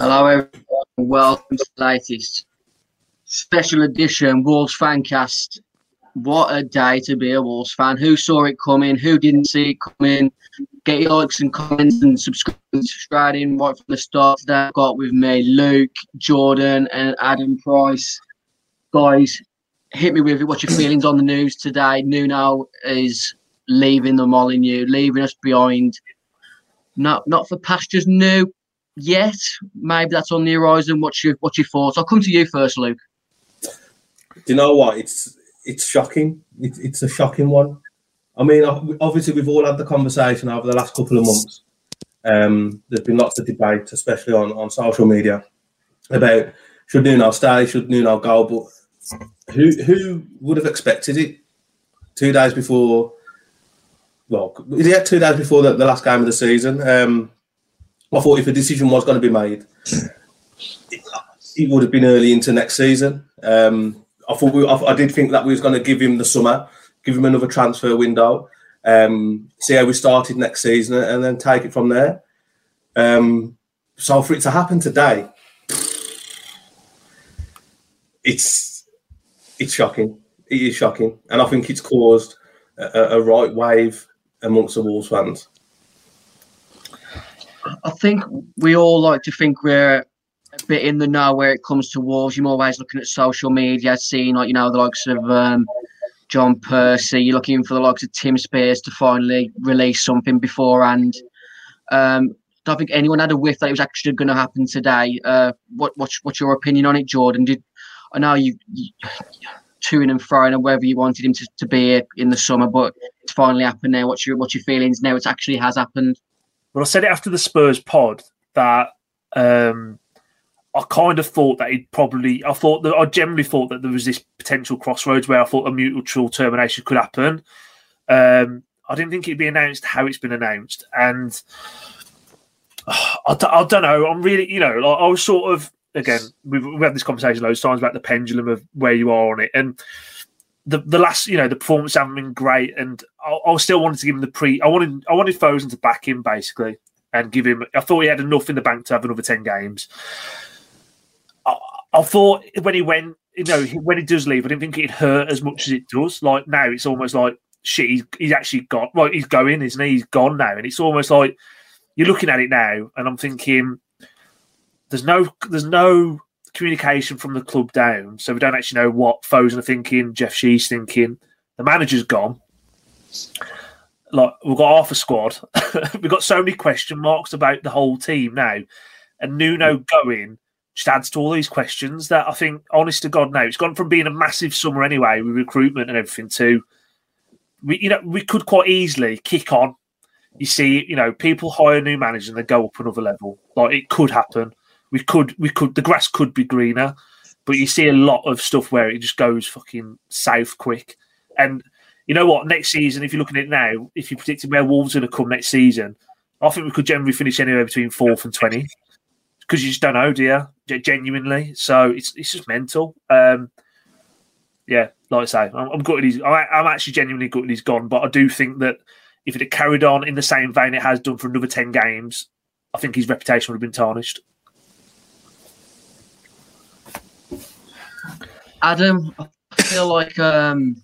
Hello, everyone. Welcome to the latest special edition Wolves Fancast. What a day to be a Wolves fan. Who saw it coming? Who didn't see it coming? Get your likes and comments and subscribe straight in right from the start. Today, I've got with me Luke, Jordan, and Adam Price. Guys, hit me with it. What's your feelings on the news today? Nuno is leaving the Molineux, leaving us behind. Not not for pastures new yet. Maybe that's on the horizon. What's your what's your thoughts? I'll come to you first, Luke. Do you know what? It's it's shocking. It's it's a shocking one. I mean, obviously, we've all had the conversation over the last couple of months. Um, there's been lots of debate, especially on, on social media, about should Nuno stay, should Nuno go. But who who would have expected it two days before? Well, is yeah, two days before the, the last game of the season. Um, I thought if a decision was going to be made, it, it would have been early into next season. Um, I thought we, I, I, did think that we was going to give him the summer, give him another transfer window, um, see how we started next season, and then take it from there. Um, so for it to happen today, it's it's shocking. It is shocking, and I think it's caused a, a right wave amongst the Wolves fans. I think we all like to think we're a bit in the know where it comes to Wolves. You're always looking at social media, seeing like you know the likes of um, John Percy. You're looking for the likes of Tim Spiers to finally release something beforehand. Um, don't think anyone had a whiff that it was actually going to happen today. Uh, what what's what's your opinion on it, Jordan? Did I know you, you to and fro and whether you wanted him to, to be in the summer, but it's finally happened now. What's your what's your feelings now? It actually has happened. Well, I said it after the Spurs pod that um, I kind of thought that he'd probably. I thought that I generally thought that there was this potential crossroads where I thought a mutual termination could happen. Um, I didn't think it'd be announced how it's been announced, and I don't know. I'm really, you know, like, I was sort of again. We've, we've had this conversation loads of times about the pendulum of where you are on it, and the the last, you know, the performance haven't been great, and I, I still wanted to give him the pre. I wanted I wanted Fosun to back him basically and give him. I thought he had enough in the bank to have another ten games. I, I thought when he went, you know, when he does leave, I didn't think it'd hurt as much as it does. Like now, it's almost like shit. He's, he's actually gone. Well, he's going, isn't he? He's gone now, and it's almost like you're looking at it now, and I'm thinking, there's no, there's no communication from the club down, so we don't actually know what Fosun are thinking, Jeff Shi's thinking. The manager's gone. Like we've got half a squad. we've got so many question marks about the whole team now, and Nuno mm. going just adds to all these questions that I think, honest to God, now it's gone from being a massive summer anyway with recruitment and everything to we, you know, we could quite easily kick on. You see, you know, people hire new managers and they go up another level. Like it could happen we could we could the grass could be greener, but you see a lot of stuff where it just goes fucking south quick. And you know what? Next season, if you're looking at it now, if you predicted where Wolves are going to come next season, I think we could generally finish anywhere between fourth and twenty because you just don't know, dear? Genuinely, so it's it's just mental. Um, yeah, like I say, I'm, I'm gutted. He's, I'm actually genuinely gutted he's gone, but I do think that if it had carried on in the same vein it has done for another ten games, I think his reputation would have been tarnished. Adam, I feel like um,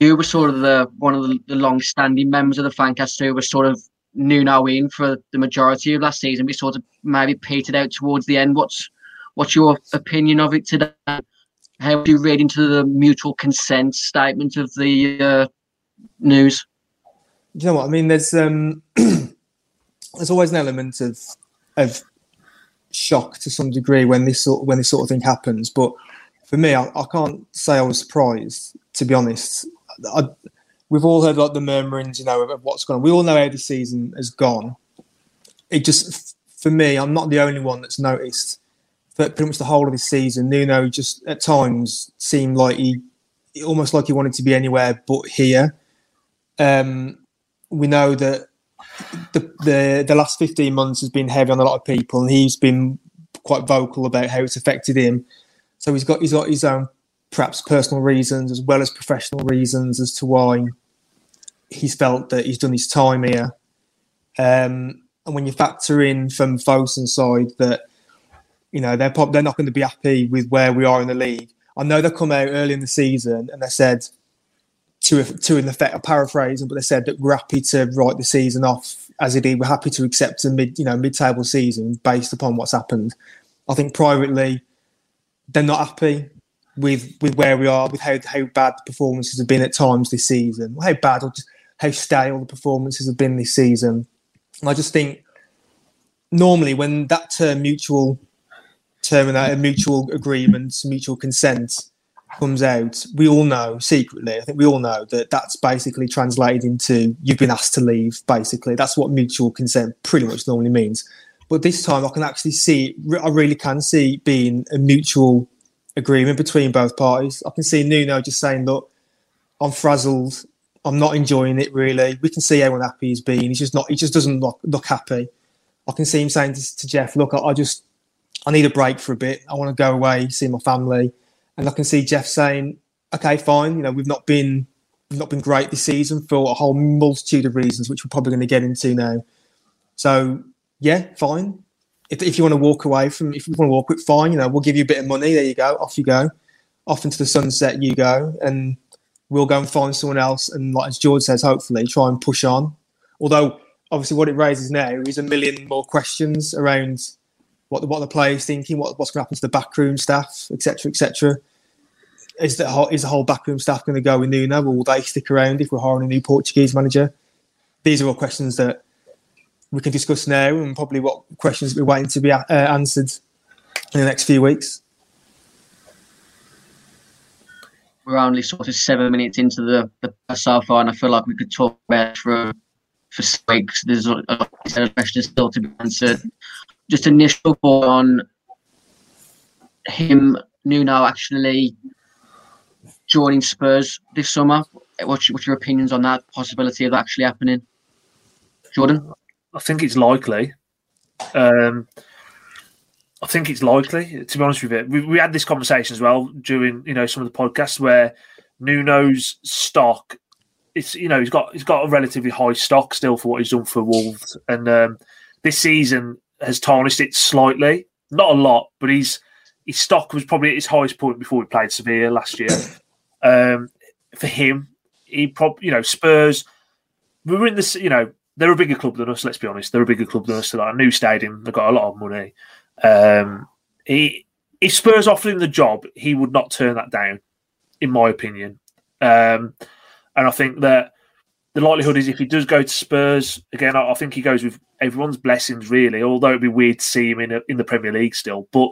you were sort of the one of the, the long-standing members of the fancast who was sort of Nuno in for the majority of last season. We sort of maybe petered out towards the end. What's what's your opinion of it today? How do you read into the mutual consent statement of the uh, news? you know what I mean? There's um, there's always an element of of shock to some degree when this sort when this sort of thing happens, but for me, I, I, can't say I was surprised. To be honest, I, we've all heard like the murmurings, you know, of what's gone. on. We all know how the season has gone. It just, for me, I'm not the only one that's noticed that pretty much the whole of the season, Nuno just at times seemed like he, almost like he wanted to be anywhere but here. Um, we know that the, the the last 15 months has been heavy on a lot of people, and he's been quite vocal about how it's affected him. So he's got he's got his own perhaps personal reasons as well as professional reasons as to why he's felt that he's done his time here. Um, and when you factor in from Fosun's side that You know, they're prob- they're not going to be happy with where we are in the league. I know they come out early in the season and they said to to in effect, a paraphrasing, but they said that we're happy to write the season off as it is. We're happy to accept a mid you know mid table season based upon what's happened. I think privately, they're not happy with with where we are, with how how bad the performances have been at times this season, how bad or how stale the performances have been this season. And I just think normally when that term mutual terminate a mutual agreement, mutual consent comes out, we all know secretly. I think we all know that that's basically translated into you've been asked to leave. Basically, that's what mutual consent pretty much normally means. But this time, I can actually see. I really can see being a mutual agreement between both parties. I can see Nuno just saying, "Look, I'm frazzled. I'm not enjoying it really. We can see how unhappy he's been. He's just not. He just doesn't look, look happy. I can see him saying to, to Jeff, "Look, I, I, just I need a break for a bit. I want to go away, see my family." And I can see Jeff saying, "Okay, fine. You know, we've not been we've not been great this season for a whole multitude of reasons, which we're probably going to get into now. So yeah, fine. If, if you want to walk away from, if you want to walk it, fine. You know, we'll give you a bit of money. There you go. Off you go. Off into the sunset you go, and we'll go and find someone else. And like as George says, hopefully try and push on. Although obviously what it raises now is a million more questions around what the, what the players thinking, what, what's going to happen to the backroom staff, etc., etc. Is the whole, is the whole backroom staff going to go with Nuno? Will they stick around if we're hiring a new Portuguese manager? These are all questions that we can discuss now, and probably what questions we're waiting to be uh, answered in the next few weeks. We're only sort of seven minutes into the, the so far, and I feel like we could talk about for for weeks. There's a lot of questions still to be answered. Just initial thought on him, Nuno, actually joining Spurs this summer. What's, what's your opinions on that possibility of actually happening, Jordan? I think it's likely. Um, I think it's likely. To be honest with you, we, we had this conversation as well during you know some of the podcasts where Nuno's stock. It's you know he's got he's got a relatively high stock still for what he's done for Wolves, and um, this season has tarnished it slightly. Not a lot, but he's his stock was probably at his highest point before we played Sevilla last year. Um, for him, he probably you know Spurs. We were in this, you know, they're a bigger club than us. Let's be honest, they're a bigger club than us. They're like a new stadium. They've got a lot of money. Um, he, if Spurs offered him the job, he would not turn that down, in my opinion. Um, and I think that the likelihood is if he does go to Spurs again, I, I think he goes with everyone's blessings, really. Although it'd be weird to see him in a, in the Premier League still, but.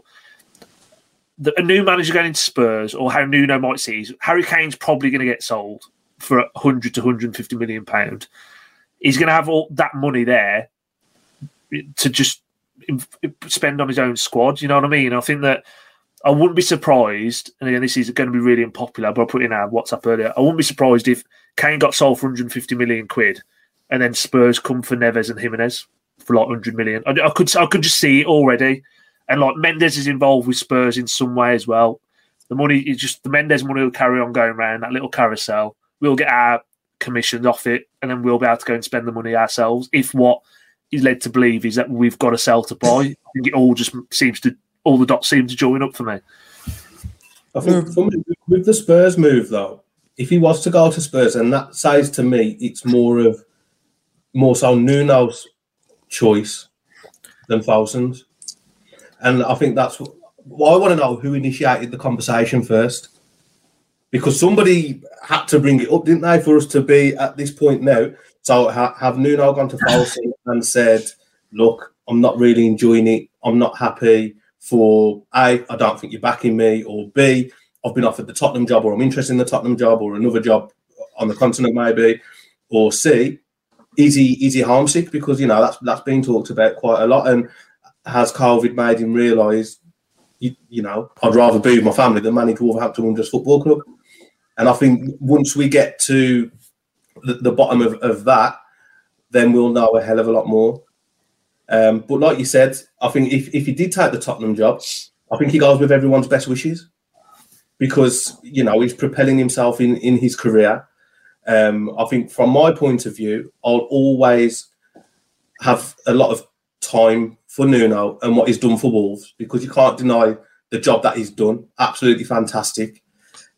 A new manager going into Spurs, or how Nuno might see, Harry Kane's probably going to get sold for 100 to 150 million pound he's going to have all that money there to just spend on his own squad. You know what I mean? I think that I wouldn't be surprised, and again, this is going to be really unpopular, but I put in our WhatsApp earlier. I wouldn't be surprised if Kane got sold for 150 million quid, and then Spurs come for Neves and Jimenez for like 100 million. I, I could I could just see it already, and like Mendes is involved with Spurs in some way as well. The money is just the Mendes money will carry on going around that little carousel. We'll get our commissions off it, and then we'll be able to go and spend the money ourselves. If what is led to believe is that we've got to sell to buy, I think it all just seems to all the dots seem to join up for me. I think hmm. with the Spurs move though, if he was to go to Spurs, and that says to me it's more of more so Nuno's choice than Fosun's. And I think that's what well, I want to know who initiated the conversation first because somebody had to bring it up, didn't they, for us to be at this point now? So ha- have Nuno gone to Fosun and said, "Look, I'm not really enjoying it. I'm not happy." For A, I don't think you're backing me, or B, I've been offered the Tottenham job, or I'm interested in the Tottenham job, or another job on the continent maybe, or C, is he is he homesick because you know that's that's been talked about quite a lot, and has COVID made him realise, you, you know, I'd rather be with my family than manage Wolverhampton Wanderers Football Club. And I think once we get to the, the bottom of, of that, then we'll know a hell of a lot more. Um, but like you said, I think if, if he did take the Tottenham job, I think he goes with everyone's best wishes because you know he's propelling himself in in his career. Um, I think from my point of view, I'll always have a lot of time for Nuno and what he's done for Wolves because you can't deny the job that he's done. Absolutely fantastic.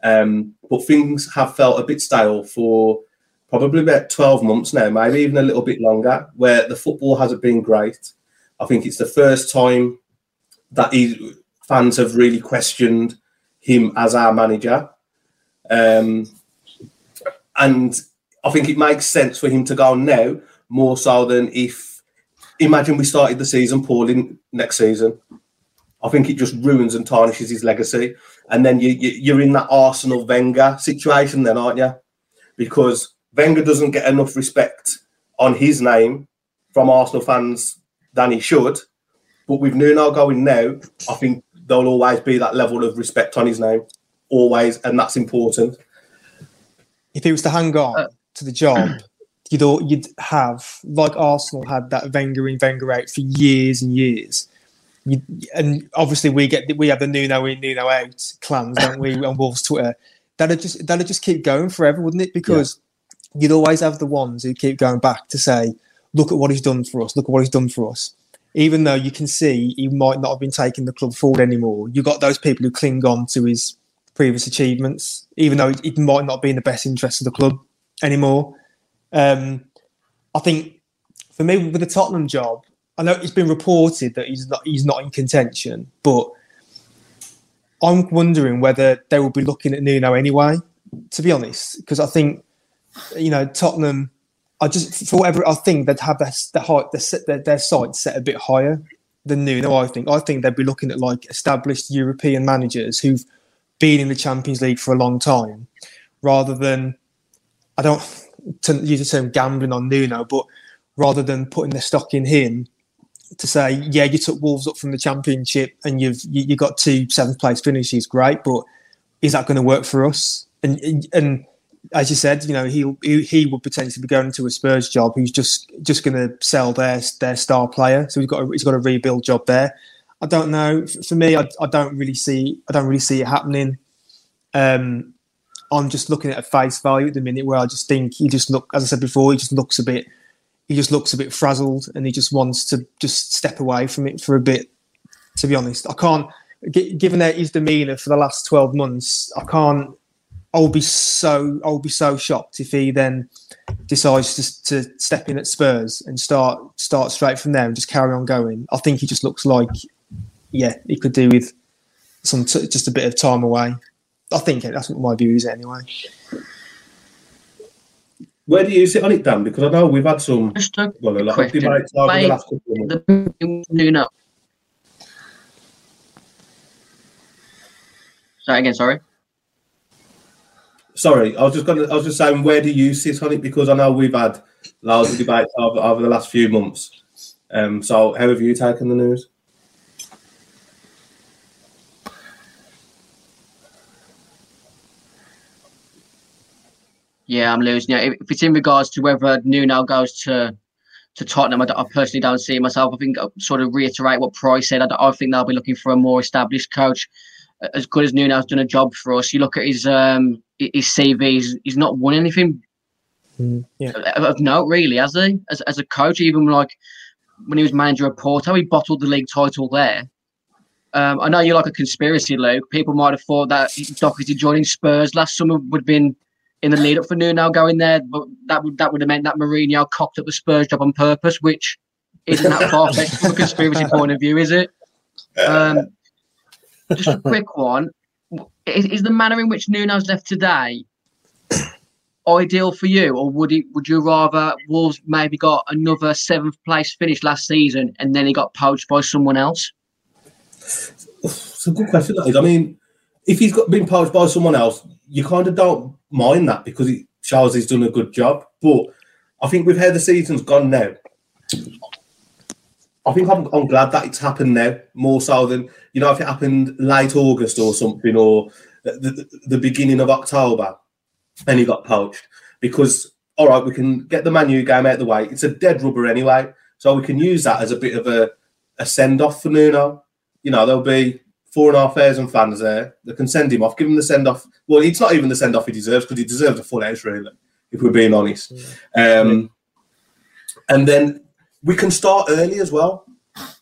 Um, but things have felt a bit stale for probably about 12 months now, maybe even a little bit longer, where the football hasn't been great. I think it's the first time that he, fans have really questioned him as our manager. Um, and I think it makes sense for him to go now more so than if, imagine we started the season poorly next season. I think it just ruins and tarnishes his legacy. And then you, you, are in that Arsenal Wenger situation, then, aren't you? Because Wenger doesn't get enough respect on his name from Arsenal fans than he should. But with Nuno going now, I think there'll always be that level of respect on his name, always, and that's important. If he was to hang on uh, to the job, you'd you'd have like Arsenal had that Wenger in Wenger out for years and years. You, and obviously we get we have the Nuno in Nuno out clans, don't we, on Wolves Twitter? That'd just that'd just keep going forever, wouldn't it? Because yeah. you'd always have the ones who keep going back to say, "Look at what he's done for us. Look at what he's done for us." even though you can see he might not have been taking the club forward anymore, you've got those people who cling on to his previous achievements, even though it might not be in the best interest of the club anymore. Um, I think for me, with the Tottenham job, I know it's been reported that he's not he's not in contention, but I'm wondering whether they will be looking at Nuno anyway. To be honest, because I think you know Tottenham I just for whatever I think they'd have their the height their, their sights set a bit higher than Nuno. I think I think they'd be looking at like established European managers who've been in the Champions League for a long time, rather than I don't use the term gambling on Nuno, but rather than putting their stock in him to say, yeah, you took Wolves up from the Championship and you've you, you got two seventh place finishes, great, but is that going to work for us? And and as you said, you know, he, he would potentially be going into a Spurs job. Who's just just going to sell their their star player. So he's got a, he's got a rebuild job there. I don't know. For me, I, I don't really see I don't really see it happening. Um, I'm just looking at a face value at the minute where I just think he just look as I said before, he just looks a bit he just looks a bit frazzled and he just wants to just step away from it for a bit. To be honest, I can't. Given that his demeanour for the last twelve months, I can't I'll be so I'll be so shocked if he then decides to, to step in at Spurs and start start straight from there and just carry on going. I think he just looks like yeah he could do with some t- just a bit of time away. I think that's what my view is anyway. Where do you sit on it, Dan? Because I know we've had some a well, a lot of debates over the last couple of months. The, Sorry again, sorry sorry, I was just gonna. I was just saying, where do you sit on it? Because I know we've had loads of debates over, over the last few months. Um, so, how have you taken the news? Yeah, I'm losing. Yeah, if it's in regards to whether Nuno goes to to Tottenham, I, I, personally don't see myself. I think I'll sort of reiterate what Price said. I, I, think they'll be looking for a more established coach. As good as Nuno's done a job for us, you look at his um, his CV, he's, he's not won anything mm, yeah. of note, really, has he? As, as a coach, even like when he was manager of Porto, he bottled the league title there. Um, I know you're like a conspiracy, Luke. People might have thought that Doherty joining Spurs last summer would have been in the lead up for Nuno going there, but that would that would have meant that Mourinho cocked up the Spurs job on purpose, which isn't that far fetched from a conspiracy point of view, is it? Um, just a quick one is, is the manner in which Nuno's left today ideal for you, or would it? Would you rather Wolves maybe got another seventh place finish last season and then he got poached by someone else? It's a good question. I mean, if he's got been poached by someone else, you kind of don't mind that because it shows he's done a good job. But I think with how the season's gone now, I think I'm, I'm glad that it's happened now more so than you know if it happened late August or something or the, the, the beginning of October and he got poached because all right we can get the Manu game out of the way. It's a dead rubber anyway, so we can use that as a bit of a, a send off for Nuno. You know there'll be four and a half thousand fans there that can send him off, give him the send off. Well, it's not even the send off he deserves because he deserves a full house really, if we're being honest. Um, and then we can start early as well.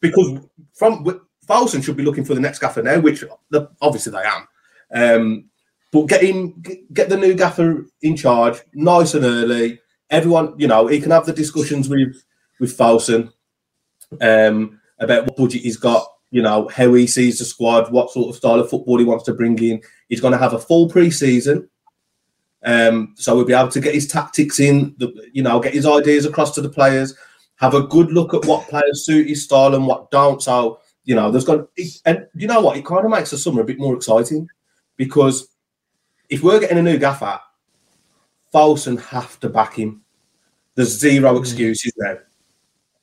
because from Fosun should be looking for the next gaffer now, which the, obviously they am. Um, but get him, get the new gaffer in charge, nice and early. Everyone, you know, he can have the discussions with with Fosun um, about what budget he's got, you know, how he sees the squad, what sort of style of football he wants to bring in. He's going to have a full pre-season, um, so we'll be able to get his tactics in, the, you know, get his ideas across to the players, have a good look at what players suit his style and what don't. So you know, there's got, and you know what, it kind of makes the summer a bit more exciting because if we're getting a new gaffer, Fosun have to back him. There's zero mm. excuses now.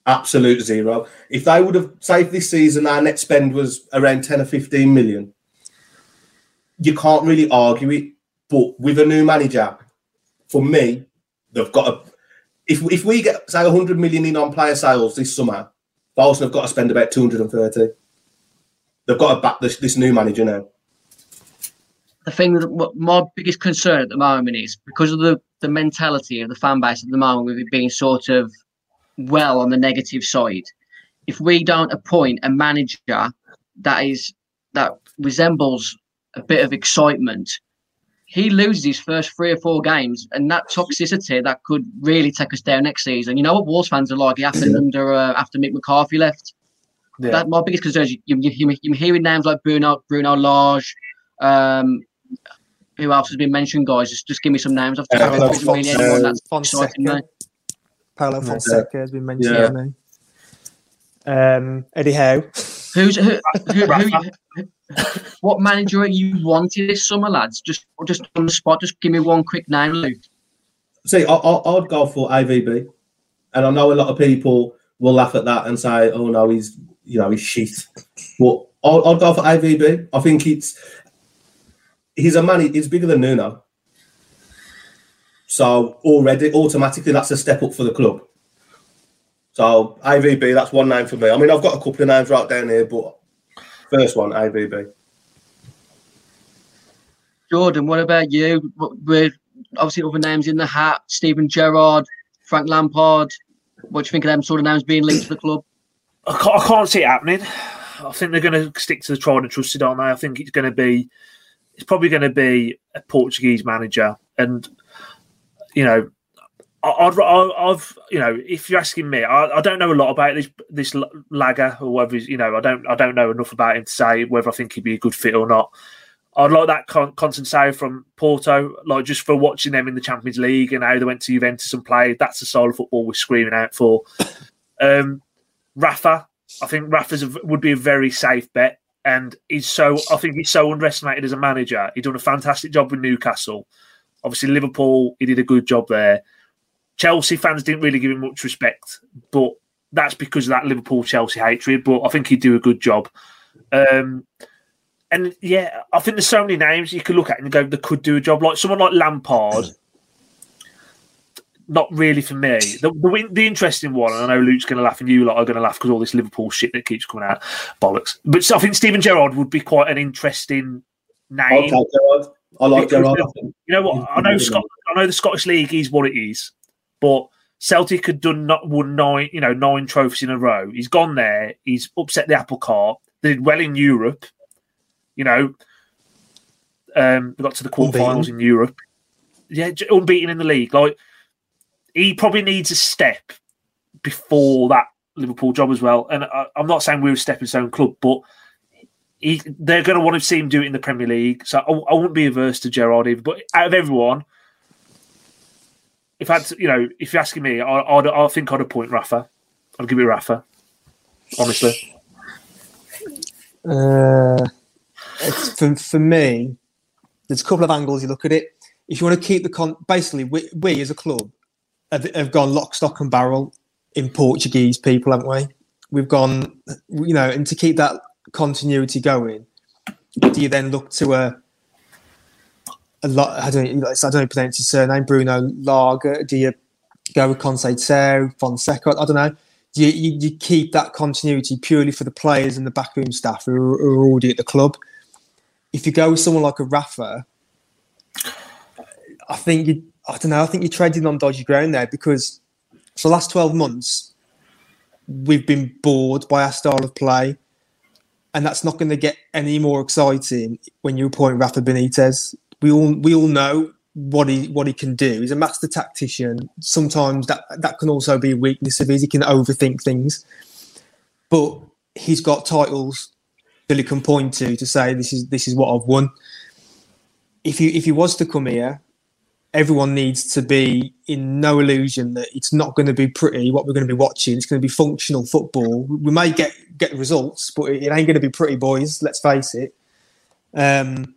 Absolute zero. If they would have saved this season, our net spend was around 10 or 15 million. You can't really argue it. But with a new manager, for me, they've got to. If, if we get, say, 100 million in on player sales this summer, Bolton have got to spend about 230. They've got to back this, this new manager now. The thing that my biggest concern at the moment is because of the, the mentality of the fan base at the moment, with it being sort of well on the negative side. If we don't appoint a manager that is that resembles a bit of excitement, he loses his first three or four games, and that toxicity that could really take us down next season. You know what Wolves fans are like. It happened yeah. under uh, after Mick McCarthy left. Yeah. That my biggest concern is you, you, you, you're hearing names like Bruno Bruno Lage. Um, who else has been mentioned, guys? Just just give me some names. I've uh, really anyone that's Fonseca. Paulo Fonseca has been mentioned. Yeah. Um, Eddie Howe. Who's who, who, who, what manager are you wanting this summer, lads? Just just on the spot, just give me one quick name, Luke. See, I, I, would go for AVB, and I know a lot of people will laugh at that and say, "Oh no, he's you know he's shit." Well, I'll, I'll go for AVB. I think it's he's a man. He's bigger than Nuno, so already automatically that's a step up for the club. So AVB, that's one name for me. I mean, I've got a couple of names right down here, but First one, AVB. Jordan, what about you? With obviously other names in the hat, Steven Gerrard, Frank Lampard. What do you think of them sort of names being linked to the club? I can't, I can't see it happening. I think they're going to stick to the tried and trusted, aren't they? I think it's going to be, it's probably going to be a Portuguese manager, and you know, I'd, I've, you know, if you're asking me, I, I, don't know a lot about this this Lager or whether you know, I don't, I don't know enough about him to say whether I think he'd be a good fit or not. I'd like that con- Conceição from Porto, like just for watching them in the Champions League and how they went to Juventus and played. That's the style of football we're screaming out for. Um, Rafa, I think Rafa's a, would be a very safe bet, and he's so. I think he's so underestimated as a manager. He's done a fantastic job with Newcastle. Obviously, Liverpool, he did a good job there. Chelsea fans didn't really give him much respect, but that's because of that Liverpool Chelsea hatred. But I think he'd do a good job. Um, and yeah, I think there's so many names you could look at and go, they could do a job. Like someone like Lampard, not really for me. The, the, the interesting one, and I know Luke's going to laugh and you lot are going to laugh because all this Liverpool shit that keeps coming out, bollocks. But I think Steven Gerrard would be quite an interesting name. I like Gerrard. You know what? I know Scott. I know the Scottish League is what it is. But Celtic had done not won nine, you know, nine trophies in a row. He's gone there. He's upset the apple cart. They did well in Europe. You know, um, we got to the quarterfinals in Europe. Yeah, unbeaten in the league. Like he probably needs a step before that Liverpool job as well. And I, am not saying we're a stepping stone club, but he, they're going to want to see him do it in the Premier League. So I, I wouldn't be averse to Gerrard either. But out of everyone, if I, you know, if you're asking me, I, I'd, I think I'd appoint Rafa. I'd give it Rafa. Honestly. Uh, for for me, there's a couple of angles you look at it. If you want to keep the con, basically, we, we as a club have, have gone lock, stock, and barrel in Portuguese people, haven't we? We've gone, you know, and to keep that continuity going, do you then look to a a lot. I don't, I don't know pronounce his surname. Bruno Lager. Do you go with Conceição, Fonseca? I don't know. Do you, you, you, keep that continuity purely for the players and the backroom staff who are, who are already at the club? If you go with someone like a Rafa, I think you. I don't know. I think you're trading on dodgy ground there because for the last twelve months, we've been bored by our style of play, and that's not going to get any more exciting when you appoint Rafa Benitez. We all we all know what he what he can do. He's a master tactician. Sometimes that that can also be a weakness of his. He can overthink things, but he's got titles that he can point to to say this is this is what I've won. If you if he was to come here, everyone needs to be in no illusion that it's not going to be pretty. What we're going to be watching, it's going to be functional football. We may get get the results, but it ain't going to be pretty, boys. Let's face it. Um,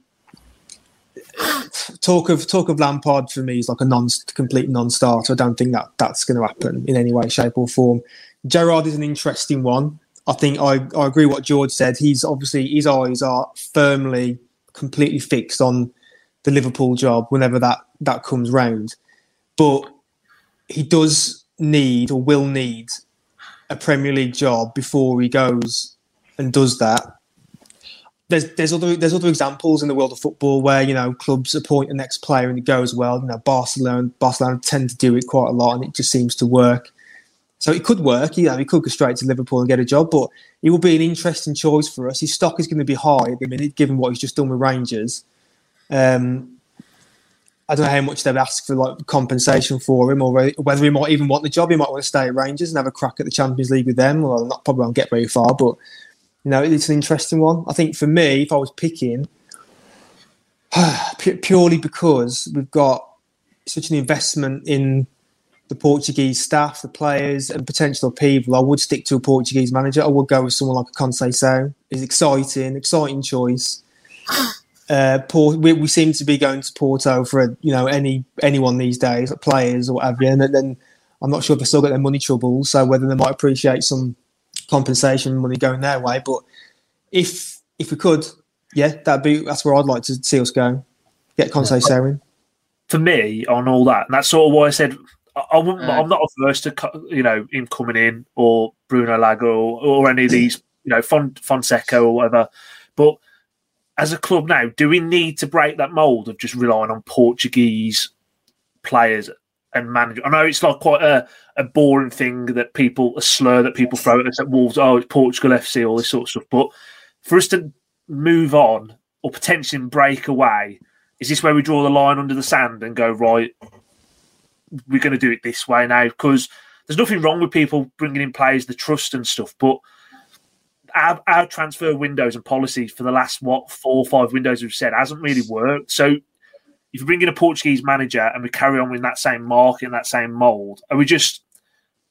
talk of talk of Lampard for me is like a non complete non-starter. I don't think that that's going to happen in any way, shape, or form. Gerrard is an interesting one. I think I, I agree what George said. He's obviously his eyes are firmly, completely fixed on the Liverpool job whenever that that comes round. But he does need or will need a Premier League job before he goes and does that. There's there's other there's other examples in the world of football where you know clubs appoint the next player and it goes well. You know Barcelona Barcelona tend to do it quite a lot and it just seems to work. So it could work. You know, he could go straight to Liverpool and get a job, but it will be an interesting choice for us. His stock is going to be high at the minute, given what he's just done with Rangers. Um, I don't know how much they'd ask for like compensation for him, or whether he might even want the job. He might want to stay at Rangers and have a crack at the Champions League with them. Well, not probably won't get very far, but you know, it's an interesting one. I think for me, if I was picking, purely because we've got such an investment in the Portuguese staff, the players, and potential people, I would stick to a Portuguese manager. I would go with someone like a Conceição. It's exciting, exciting choice. Uh, Port, we, we, seem to be going to Porto for you know any anyone these days, like players or whatever. And then I'm not sure if they still got their money troubles, so whether they might appreciate some compensation money going their way. But if if we could, yeah, that'd be that's where I'd like to see us go. Get Conceição in. For me, on all that, and that's sort of why I said I wouldn't, I'm not averse to you know him coming in or Bruno Lage or, or any of these you know Fon, Fonseca or whatever. But as a club now, do we need to break that mold of just relying on Portuguese players and manager? I know it's like quite a, a boring thing that people a slur that people throw at us at Wolves. Oh, it's Portugal FC, all this sort of stuff. But for us to move on or potentially break away, is this where we draw the line under the sand and go right? we're going to do it this way now because there's nothing wrong with people bringing in players the trust and stuff, but our, our transfer windows and policies for the last what four or five windows we've said hasn't really worked. So if you bring in a Portuguese manager and we carry on with that same market and that same mold, are we just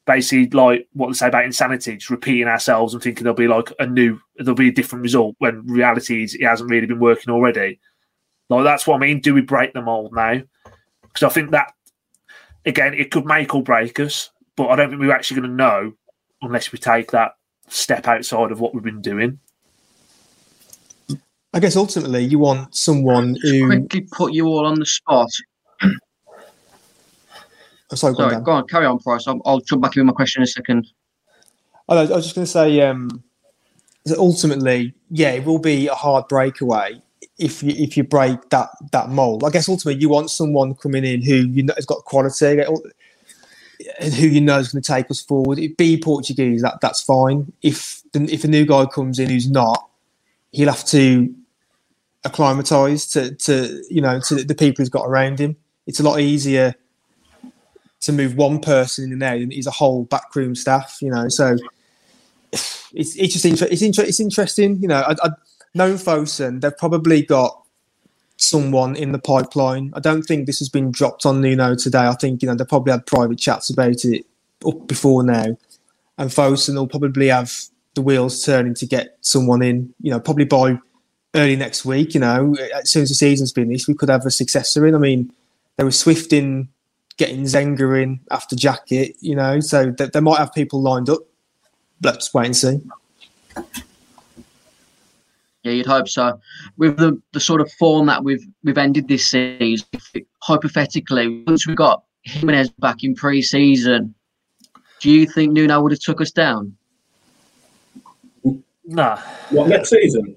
basically like what they say about insanity, just repeating ourselves and thinking there'll be like a new, there'll be a different result when reality is it hasn't really been working already? Like that's what I mean. Do we break the mold now? Because I think that again, it could make or break us, but I don't think we're actually going to know unless we take that step outside of what we've been doing. I guess ultimately you want someone who quickly put you all on the spot. Oh, sorry, go, sorry, on, go on, carry on, Price. I'll, I'll, jump back in with my question in a second. I was just going to say, um, ultimately, yeah, it will be a hard breakaway if you if you break that that mold. I guess ultimately you want someone coming in who you know has got quality and who you know is going to take us forward. It be Portuguese, that that's fine. If if a new guy comes in who's not, he'll have to acclimatise to to you know to the people he's got around him. It's a lot easier to move one person in there than he's a whole backroom staff. You know, so it's it's just inter- it's, inter- it's interesting. You know, I, I known Fosun, they've probably got someone in the pipeline. I don't think this has been dropped on Nuno today. I think you know they probably had private chats about it up before now, and Fosun will probably have the wheels turning to get someone in. You know, probably by early next week. You know, as soon as the season's finished, we could have a successor in. I mean, they were Swift in getting Zenga in after Jackett. You know, so they, they might have people lined up. Let's wait and see. Yeah, you'd hope so. With the, the sort of form that we've we've ended this season, hypothetically, once we got Jimenez back in pre-season, do you think Nuno would have took us down? Nah. What next season?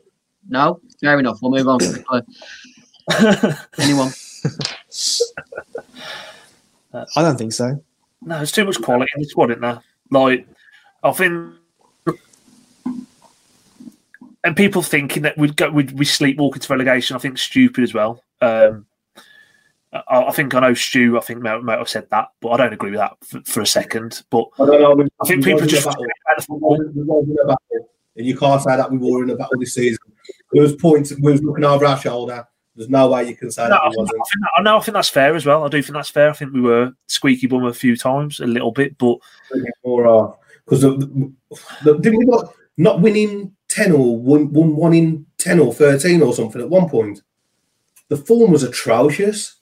No, fair enough. We'll move on. Anyone? I don't think so. No, there's too much quality in the squad, isn't there? Like I think, and people thinking that we'd go, we'd we sleepwalk into relegation. I think stupid as well. Um, I, I, think I know Stu. I think might, might have said that, but I don't agree with that for, for a second. But I don't know. I think people just and you can't say that we were in a battle this season. There was points we was looking over our shoulder. There's no way you can say no, that we wasn't. I no, I think that's fair as well. I do think that's fair. I think we were squeaky bum a few times, a little bit, but because uh, did we not not winning ten or one, one one in ten or thirteen or something at one point? The form was atrocious,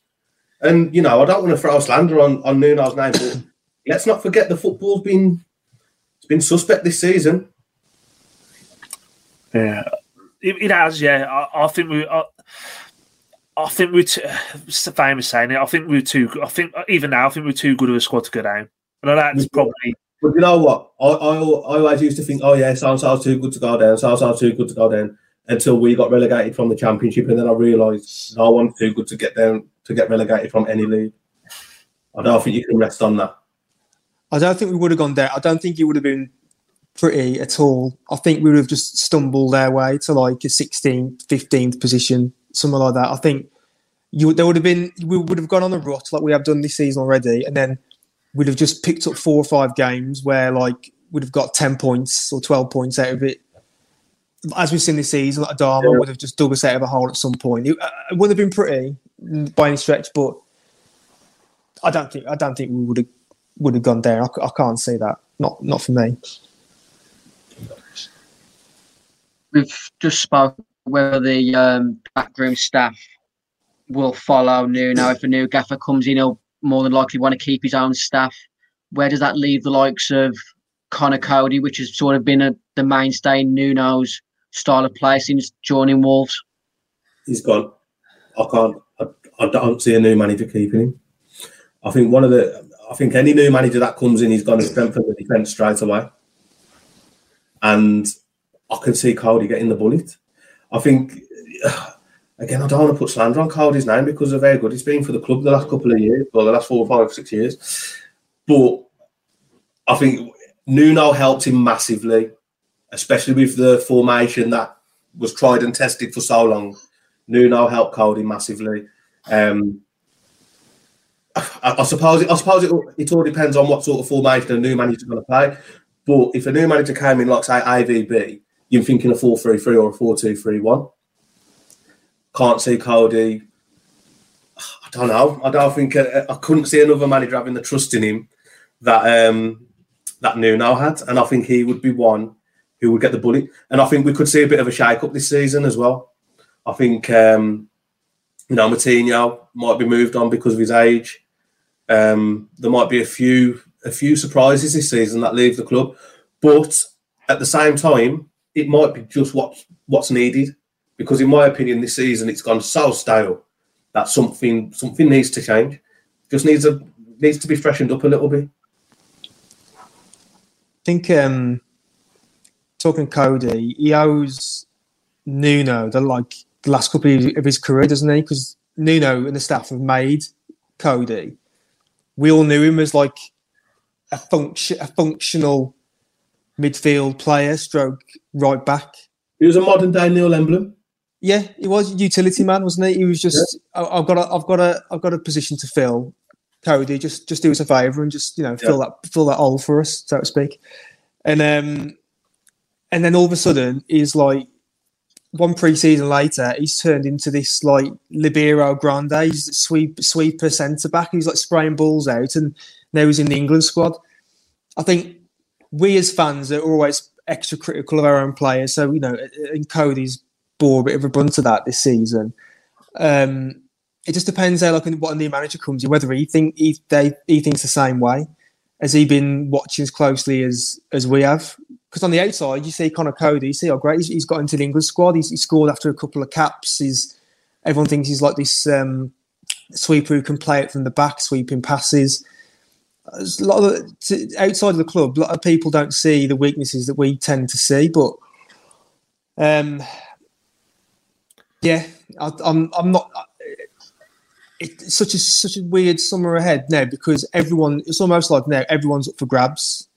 and you know I don't want to throw slander on on Nuno's name, but let's not forget the football's been it's been suspect this season. Yeah, it, it has. Yeah, I, I think we. I, I think we're too, it's the famous saying it. I think we're too. I think even now, I think we're too good of a squad to go down. And that's probably. But you know what? I, I, I always used to think, oh yeah, South too good to go down. South too good to go down. Until we got relegated from the championship, and then I realised no one's too good to get down to get relegated from any league. I don't think you can rest on that. I don't think we would have gone down. I don't think it would have been pretty at all. I think we would have just stumbled our way to like a 16th, 15th position, something like that. I think you there would have been we would have gone on a rut like we have done this season already, and then we'd have just picked up four or five games where like we'd have got 10 points or 12 points out of it. As we've seen this season, like Adama yeah. would have just dug us out of a hole at some point. It, it would have been pretty by any stretch, but I don't think I don't think we would have would have gone there. I, I can't see that. Not not for me we've just spoke whether the um, backroom staff will follow Nuno. If a new gaffer comes in, he'll more than likely want to keep his own staff. Where does that leave the likes of Conor Coady, which has sort of been a, the mainstay in Nuno's style of play since joining Wolves? He's gone. I can't. I, I don't see a new manager keeping him. I think one of the. I think any new manager that comes in, he's going to strengthen the defence straight away. And I can see Coady getting the bullet. I think, again, I don't want to put slander on Coady's name because of how good he's been for the club the last couple of years, well, the last four, five, six years. But I think Nuno helped him massively, especially with the formation that was tried and tested for so long. Nuno helped Coady massively. Um, I, I, suppose it, I suppose it, it all depends on what sort of formation a new manager is going to play. But if a new manager came in, like say AVB, you're thinking a 4 3 3 or a 4 2 3 1. Can't see Coady. I don't know. I don't think uh, I couldn't see another manager having the trust in him that um, that Nuno had, and I think he would be one who would get the bullet. And I think we could see a bit of a shake up this season as well. I think um, you know Moutinho might be moved on because of his age. Um, there might be a few a few surprises this season that leave the club, but at the same time, it might be just what what's needed. Because in my opinion, this season it's gone so stale that something something needs to change. Just needs a needs to be freshened up a little bit. I think um talking Coady, he owes Nuno the like the last couple of of his career, doesn't he? Because Nuno and the staff have made Coady. We all knew him as like a function a functional midfield player, stroke right back. He was a modern day Neil Emblen. Yeah, he was a utility man, wasn't he? He was just yeah. I, have got a I've got a I've got a position to fill. Coady, just just do us a favour and just you know fill that fill that hole for us, so to speak. And um and then all of a sudden he's like one pre-season later, he's turned into this like libero grande. He's a sweep sweeper centre back. He's like spraying balls out, and now he's in the England squad. I think we as fans are always extra critical of our own players. So you know, and Coady's bore a bit of a brunt of that this season. Um, it just depends how like what a new manager comes in, whether he think he they he thinks the same way. Has he been watching as closely as as we have? Because on the outside, you see Conor Coady, you see how great he's, he's got into the England squad. He's, he scored after a couple of caps. He's everyone thinks he's like this um, sweeper who can play it from the back, sweeping passes a lot of outside of the club, a lot of people don't see the weaknesses that we tend to see. But um, yeah, I, am I'm, I'm not. Uh, it's such a such a weird summer ahead now because everyone. It's almost like now everyone's up for grabs.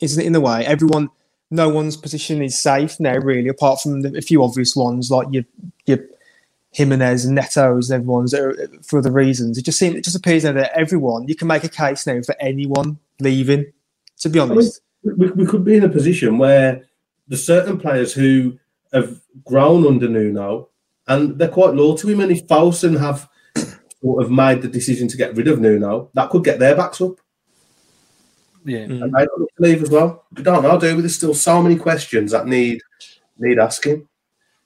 isn't it? In a way, everyone, no one's position is safe now, really, apart from the, a few obvious ones like your your Jimenez and Neto's and everyone's are, for other reasons. It just seems it just appears now that everyone you can make a case now for anyone leaving. To be honest, I mean, we, we could be in a position where the certain players who have grown under Nuno and they're quite loyal to him. And if Fosun have sort of made the decision to get rid of Nuno, that could get their backs up. Yeah. And they could leave as well. We don't know, do we? There's still so many questions that need need asking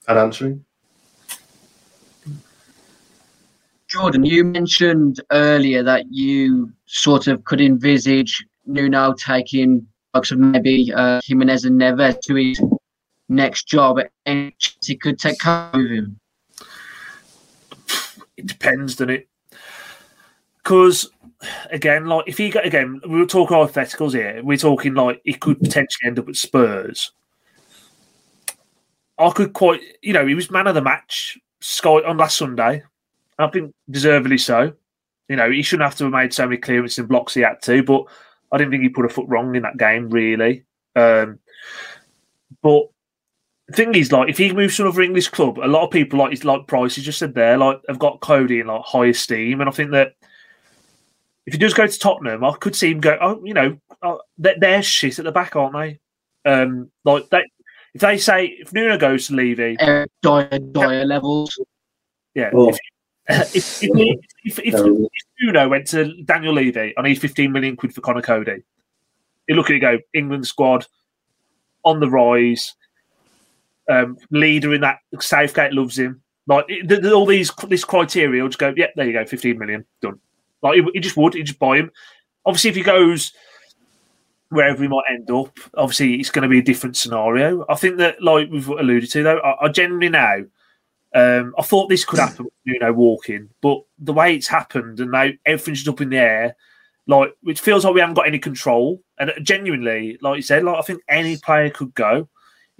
and answering. Jordan, you mentioned earlier that you sort of could envisage Nuno taking bucks of maybe uh, Jimenez and Neves to his next job, and he could take care of him. It depends, doesn't it? Because again, like if he got again, we were talking hypotheticals here. We're talking like he could potentially end up at Spurs. I could quite, you know, he was man of the match Sky on last Sunday. I think deservedly so. You know, he shouldn't have to have made so many clearances and blocks he had to, but I didn't think he put a foot wrong in that game, really. Um, but the thing is, like, if he moves to another English club, a lot of people, like, he's like Price, he just said there, like, have got Coady in like high esteem, and I think that if he does go to Tottenham, I could see him go. Oh, you know, oh, they're, they're shit at the back, aren't they? Um, like they, if they say if Nuno goes to Levy, Eric Dier, Dyer levels. yeah, Oh. if, if, if, if, if, if Nuno went to Daniel Levy, I need 15 million quid for Conor Coady. You look at it, go England squad on the rise, um, leader in that. Southgate loves him. Like it- all these this criteria, will just go, yeah, there you go, 15 million done. Like he, he just would, he just buy him. Obviously, if he goes wherever he might end up, obviously it's going to be a different scenario. I think that, like we've alluded to, though, I, I generally um, I thought this could happen, you know, walking, but the way it's happened and now everything's up in the air, like it feels like we haven't got any control. And genuinely, like you said, like I think any player could go.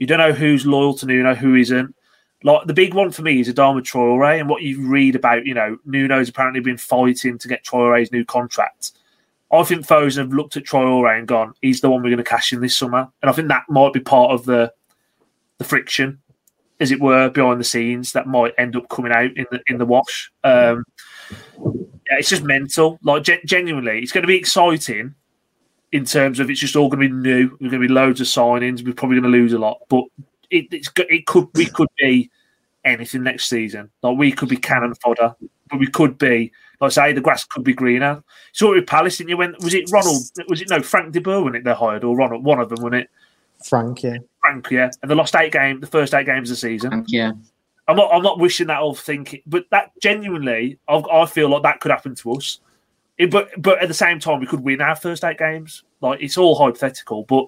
You don't know who's loyal to Nuno, who isn't. Like the big one for me is Adama Traore, and what you read about, you know, Nuno's apparently been fighting to get Traore's new contract. I think Fosun have looked at Traore and gone, he's the one we're going to cash in this summer, and I think that might be part of the the friction, as it were, behind the scenes that might end up coming out in the in the wash. Um, yeah, it's just mental. Like gen- genuinely, it's going to be exciting in terms of it's just all going to be new. There's going to be loads of signings. We're probably going to lose a lot, but it, it's it could we could be anything next season. Like we could be cannon fodder, but we could be like I say the grass could be greener. So with Palace, didn't you? When was it Ronald? Was it no Frank De Boer when it they hired or Ronald? One of them, wasn't it? Frank, yeah. Frank, yeah. And they lost eight game, the first eight games of the season. Yeah. I'm not. I'm not wishing that or thinking, but that genuinely, I, I feel like that could happen to us. It- but but at the same time, we could win our first eight games. Like it's all hypothetical, but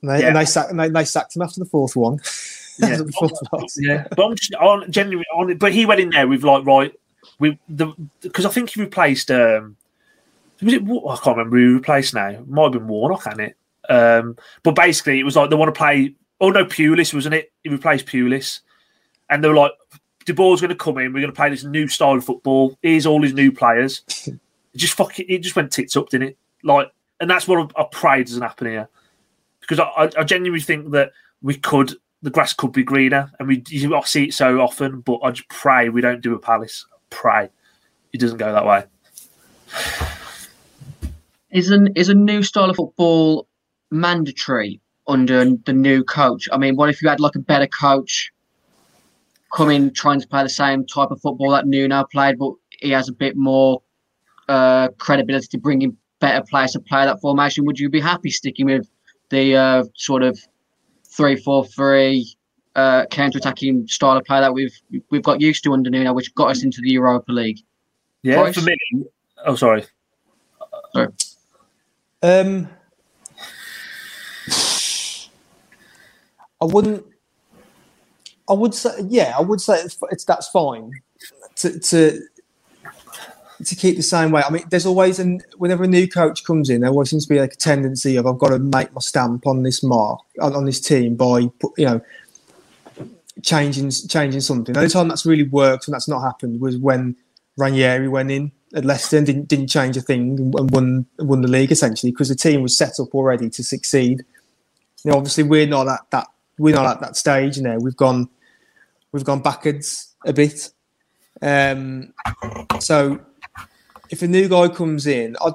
And they, Yeah. and they, sack, and they, they sacked him after the fourth one. Yeah. The fourth loss. yeah. But I'm just on genuinely on. But he went in there with like right, we the because I think he replaced. um Was it? I can't remember who replaced now. It might have been Warnock, hadn't it? Um, but basically, it was like they want to play. Oh no, Pulis wasn't it? He replaced Pulis, and they were like, "De Boer's going to come in. We're going to play this new style of football. Here's all his new players." it just fucking it just went tits up, didn't it? Like, and that's what I, I pray doesn't happen here, because I, I, I genuinely think that we could, the grass could be greener, and we you, I see it so often. But I just pray we don't do a Palace. Pray it doesn't go that way. Is an is a new style of football mandatory under the new coach? I mean, what if you had like a better coach come in trying to play the same type of football that Nuno played, but he has a bit more uh, credibility to bring in better players to play that formation? Would you be happy sticking with the uh, sort of three four three uh, counter-attacking style of play that we've we've got used to under Nuno, which got us into the Europa League? Yeah, Price? for me. Oh, sorry. Um, I wouldn't. I would say, yeah, I would say it's, it's that's fine to to to keep the same way. I mean, there's always an whenever a new coach comes in, there always seems to be like a tendency of I've got to make my stamp on this mark on, on this team by you know changing changing something. The only time that's really worked and that's not happened was when Ranieri went in at Leicester and didn't, didn't change a thing and won won the league essentially because the team was set up already to succeed. You know, obviously we're not at that we're not at that stage now. We've gone we've gone backwards a bit. Um, so if a new guy comes in, I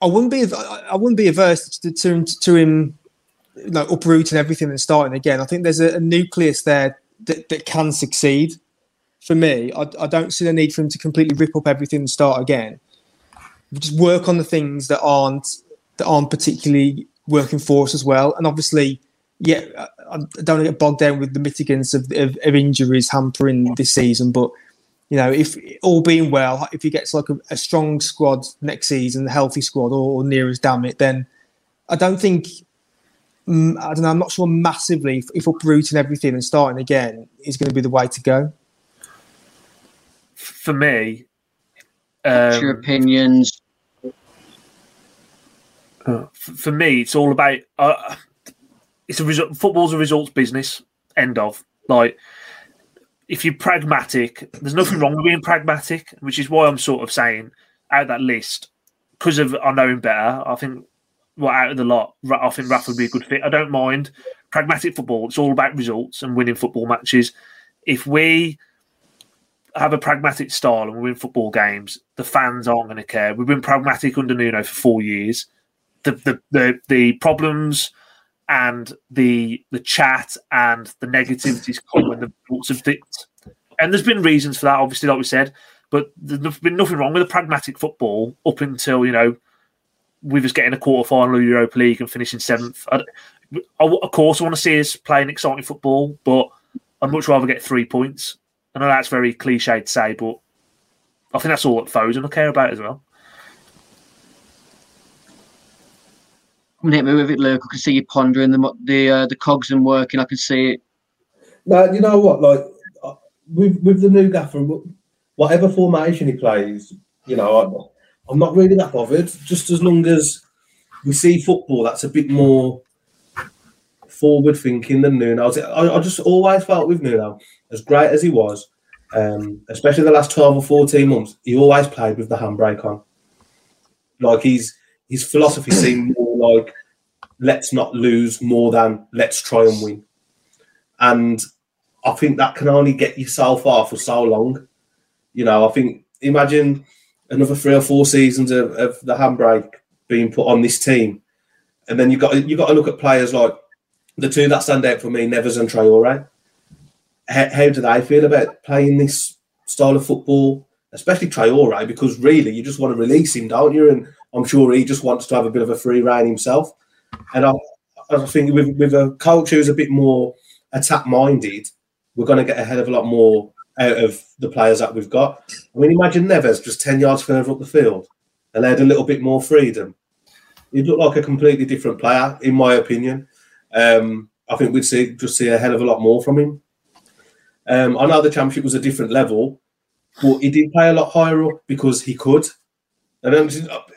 I wouldn't be I wouldn't be averse to to, to him you know, uprooting everything and starting again. I think there's a, a nucleus there that, that can succeed. For me, I, I don't see the need for him to completely rip up everything and start again. Just work on the things that aren't that aren't particularly working for us as well. And obviously, yeah, I don't want to get bogged down with the mitigants of, of, of injuries hampering this season, but you know, if all being well, if he gets like a, a strong squad next season, a healthy squad, or, or, near as damn it, then I don't think mm, I don't know. I'm not sure massively if, if uprooting everything and starting again is going to be the way to go. For me, um, your opinions. Uh, for me, it's all about. Uh, it's a result. Football's a results business. End of. Like, if you're pragmatic, there's nothing wrong with being pragmatic, which is why I'm sort of saying out that list because of I know him better. I think well, out of the lot, I think Rafa would be a good fit. I don't mind pragmatic football. It's all about results and winning football matches. If we have a pragmatic style and we win football games, the fans aren't going to care. We've been pragmatic under Nuno for four years. The the the, the problems and the the chat and the negativities come when the results have dipped. And there's been reasons for that, obviously, like we said. But there's been nothing wrong with a pragmatic football up until you know we was getting a quarter final of Europa League and finishing seventh. I, I, of course, I want to see us playing exciting football, but I'd much rather get three points. I know that's very cliche to say, but I think that's all that Foden I care about as well. Hit me with it, Luke. I can see you pondering the the uh, the cogs and working. I can see it. No, you know what? Like uh, with with the new gaffer, whatever formation he plays, you know, I'm, I'm not really that bothered. Just as long as we see football that's a bit more forward thinking than Nuno. I, I just always felt with Nuno, as great as he was, um, especially the last 12 or 14 months, he always played with the handbrake on. Like he's his philosophy seemed like let's not lose more than let's try and win. And I think that can only get you so far for so long. You know, I think imagine another three or four seasons of, of the handbrake being put on this team. And then you've got you got to look at players like the two that stand out for me, Neves and Traore. How, how do they feel about playing this style of football, especially Traore? Because really, you just want to release him, don't you? And I'm sure he just wants to have a bit of a free reign himself. And I, I think with, with a coach who's a bit more attack minded, we're going to get a hell of a lot more out of the players that we've got. I mean, imagine Neves just 10 yards further up the field and they had a little bit more freedom. He'd look like a completely different player, in my opinion. Um, I think we'd see just see a hell of a lot more from him. Um, I know the championship was a different level, but he did play a lot higher up because he could. And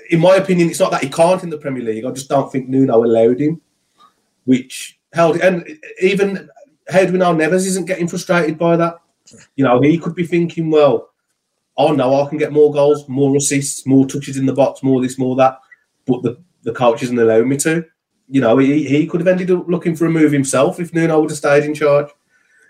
in my opinion, it's not that he can't in the Premier League. I just don't think Nuno allowed him, which held. And even Edwin do we know Neves isn't getting frustrated by that? You know, he could be thinking, well, oh no, I can get more goals, more assists, more touches in the box, more this, more that. But the, the coach isn't allowing me to. You know, he, he could have ended up looking for a move himself if Nuno would have stayed in charge.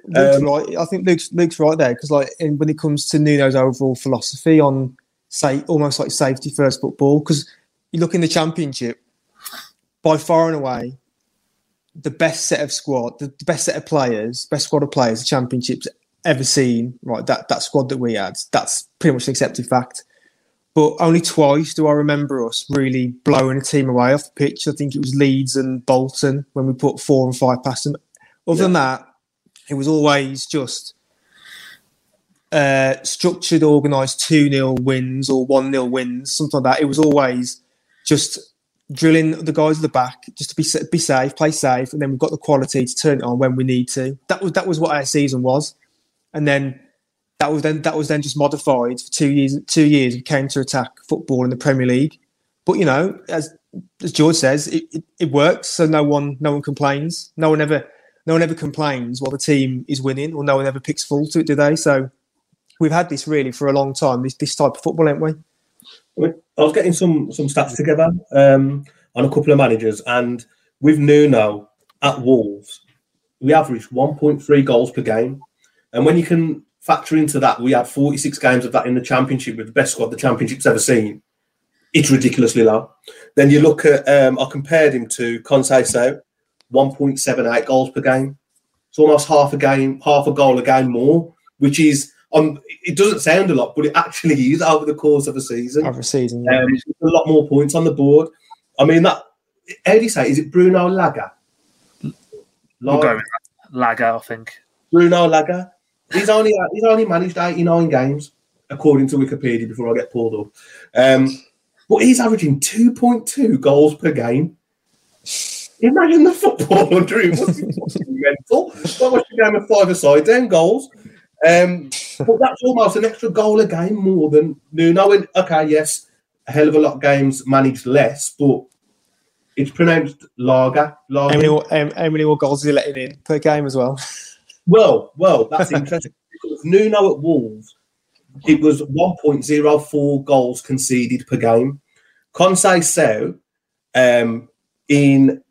Luke's um, right. I think Luke's, Luke's right there because, like, in, when it comes to Nuno's overall philosophy on, say, almost like safety first football, because you look in the championship, by far and away, the best set of squad, the, best set of players, best squad of players the championship's ever seen. Right, that that squad that we had, that's pretty much an accepted fact. But only twice do I remember us really blowing a team away off the pitch. I think it was Leeds and Bolton when we put four and five past them. Other yeah. than that, it was always just uh, structured, organised 2 0 wins or 1 0 wins, something like that. It was always just drilling the guys at the back just to be be safe, play safe, and then we've got the quality to turn it on when we need to. That was that was what our season was, and then that was then that was then just modified for two years. Two years of counter attack football in the Premier League, but you know, as as George says, it, it, it works, so no one no one complains. No one ever no one ever complains while the team is winning, or no one ever picks fault to it, do they? So we've had this really for a long time. This this type of football, haven't we? I was getting some some stats together um, on a couple of managers, and with Nuno at Wolves, we averaged 1.3 goals per game. And when you can factor into that, we had 46 games of that in the Championship with the best squad the Championship's ever seen. It's ridiculously low. Then you look at, um, I compared him to Conceição, 1.78 goals per game. It's almost half a game, half a goal a game more, which is on. It doesn't sound a lot, but it actually is over the course of a season. Over a season, yeah. Um, a lot more points on the board. I mean, that. How do you say? Is it Bruno Laga? We'll go with that. Lager, I think. Bruno Laga. He's only he's only managed 89 games, according to Wikipedia, before I get pulled up. Um, but he's averaging 2.2 goals per game. Imagine the football under him. What's he fucking mental? Not much a game of five aside, then goals. Um, but that's almost an extra goal a game more than Nuno. And, okay, yes, a hell of a lot of games managed less, but it's pronounced Lager. Lager. How many, more- how, how many more goals is he letting in per game as well? Well, well, that's interesting. because Nuno at Wolves, it was 1.04 goals conceded per game. Conceição, um, in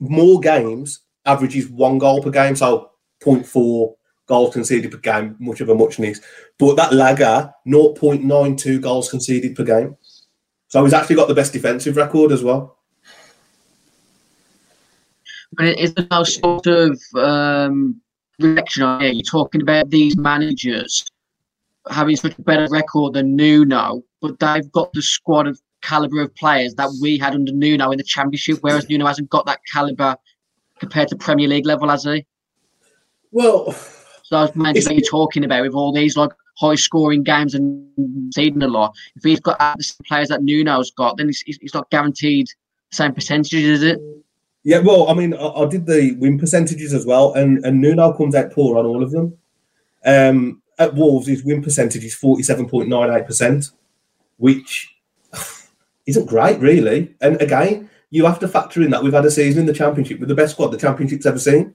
more games, averages one goal per game, so 0.4 goals conceded per game, much of a muchness. But that Lager, 0.92 goals conceded per game. So he's actually got the best defensive record as well. But it is no sort of um, reflection on it. You're talking about these managers having such a better record than Nuno, but they've got the squad of caliber of players that we had under Nuno in the Championship, whereas Nuno hasn't got that caliber compared to Premier League level, has he? Well, So those managers that you're talking about with all these like high scoring games and conceding a lot, if he's got the same players that Nuno's got, then he's, not guaranteed the same percentages, is it? Yeah, well, I mean, I, I did the win percentages as well, and, and Nuno comes out poor on all of them. Um, at Wolves, his win percentage is 47.98%, which isn't great, really. And again, you have to factor in that we've had a season in the Championship with the best squad the Championship's ever seen.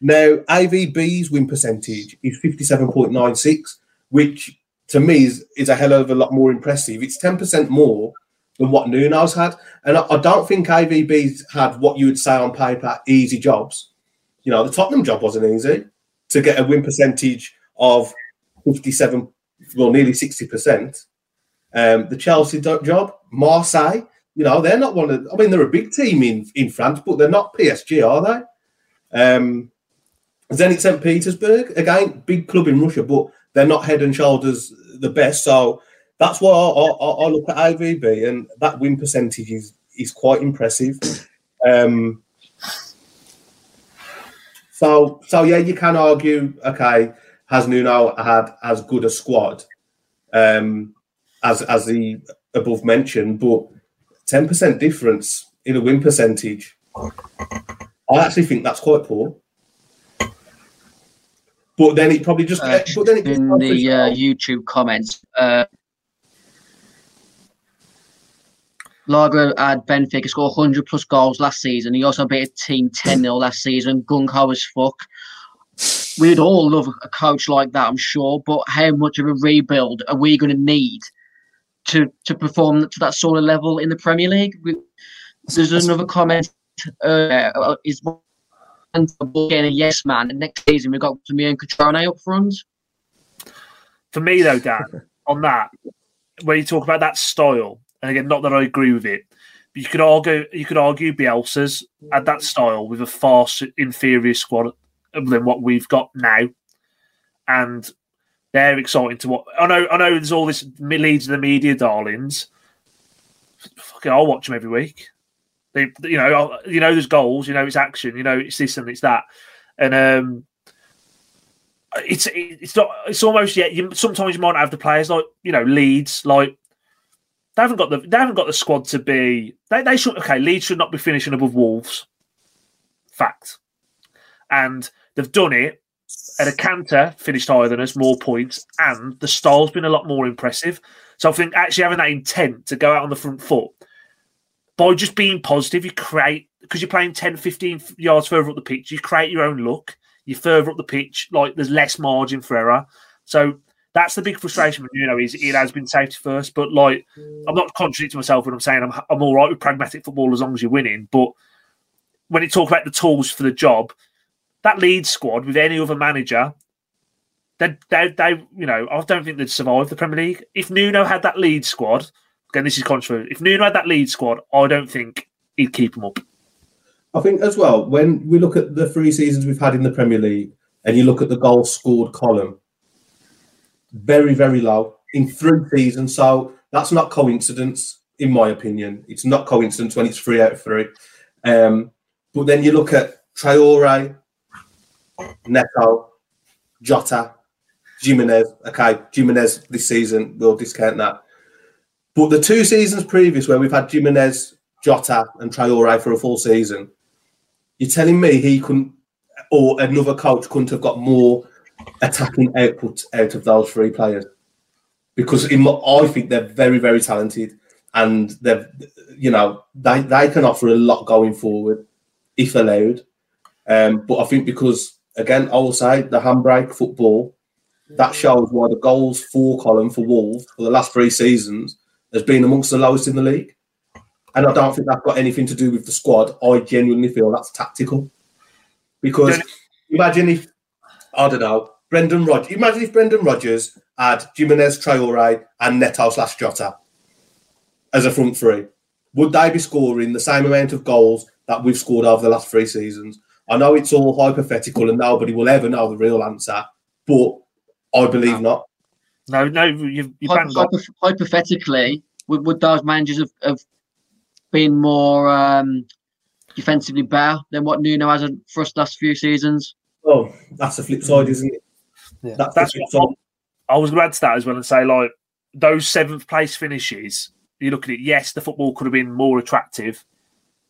Now, AVB's win percentage is 57.96, which to me is, is a hell of a lot more impressive. It's 10% more than what Nuno's had. And I, I don't think AVB's had what you would say on paper easy jobs. You know, the Tottenham job wasn't easy to get a win percentage of 57, well, nearly 60%. Um, the Chelsea job, Marseille, you know, they're not one of, I mean, they're a big team in, in France, but they're not PSG, are they? Um, Zenit St. Petersburg, again, big club in Russia, but they're not head and shoulders the best. So that's why I, I, I look at AVB, and that win percentage is, is quite impressive. Um, so, so yeah, you can argue, okay, has Nuno had as good a squad um, as as the above mentioned, but ten percent difference in a win percentage, I actually think that's quite poor. But then it probably just Uh, but then it in the uh, YouTube comments. Uh, Lager had Benfica score 100 plus goals last season. He also beat a team 10 0 last season. Gung ho as fuck. We'd all love a coach like that, I'm sure, but how much of a rebuild are we going to need to, to perform to that sort of level in the Premier League? We, there's another comment. Uh, is getting a yes man, and next season we've got Samir and Catrone up front. For me, though, Dan, on that, when you talk about that style, and again, not that I agree with it, but you could argue you could argue Bielsa's had that style with a far s- inferior squad than what we've got now, and they're exciting to what I know. I know there's all this Leeds in the media darlings. Fucking, I'll watch them every week. They, you know, you know, there's goals. You know, it's action. You know, it's this and it's that, and um, it's it's not it's almost yet you sometimes you might have the players like you know Leeds like they haven't got the they haven't got the squad to be they, they should okay Leeds should not be finishing above Wolves fact and they've done it and a canter finished higher than us more points and the style's been a lot more impressive so I think actually having that intent to go out on the front foot by just being positive you create because you're playing 10 15 yards further up the pitch you create your own look You're further up the pitch, like there's less margin for error. So That's the big frustration with Nuno is it has been safety first. But like, I'm not contradicting myself when I'm saying I'm I'm all right with pragmatic football as long as you're winning. But when you talk about the tools for the job, that lead squad with any other manager, they they they you know I don't think they'd survive the Premier League if Nuno had that lead squad. Again, this is controversial. If Nuno had that lead squad, I don't think he'd keep them up. I think as well, when we look at the three seasons we've had in the Premier League and you look at the goals scored column, very, very low in three seasons. So that's not coincidence, in my opinion. It's not coincidence when it's three out of three. Um, but then you look at Traore, Neto, Jota, Jimenez. Okay, Jimenez this season, we'll discount that. But the two seasons previous where we've had Jimenez, Jota, and Traore for a full season, you're telling me he couldn't, or another coach couldn't have got more attacking output out of those three players? Because in I think they're very, very talented, and they're, you know, they they can offer a lot going forward if allowed. Um, but I think because again, I will say the handbrake football that shows why the goals for column for Wolves for the last three seasons has been amongst the lowest in the league. And I don't think that's got anything to do with the squad. I genuinely feel that's tactical. Because imagine if, I don't know, Brendan Rodgers, imagine if Brendan Rodgers had Jimenez, Traore, and Neto slash Jota as a front three. Would they be scoring the same amount of goals that we've scored over the last three seasons? I know it's all hypothetical and nobody will ever know the real answer, but I believe not. No, no, you, you banged on. Hypothetically, would, would those managers have, have been more um, defensively better than what Nuno has for us last few seasons? Oh, that's the flip side, isn't it? Yeah. That's, That's the flip side. I was going to add to that as well and say, like, those seventh place finishes, you look at it, yes, the football could have been more attractive,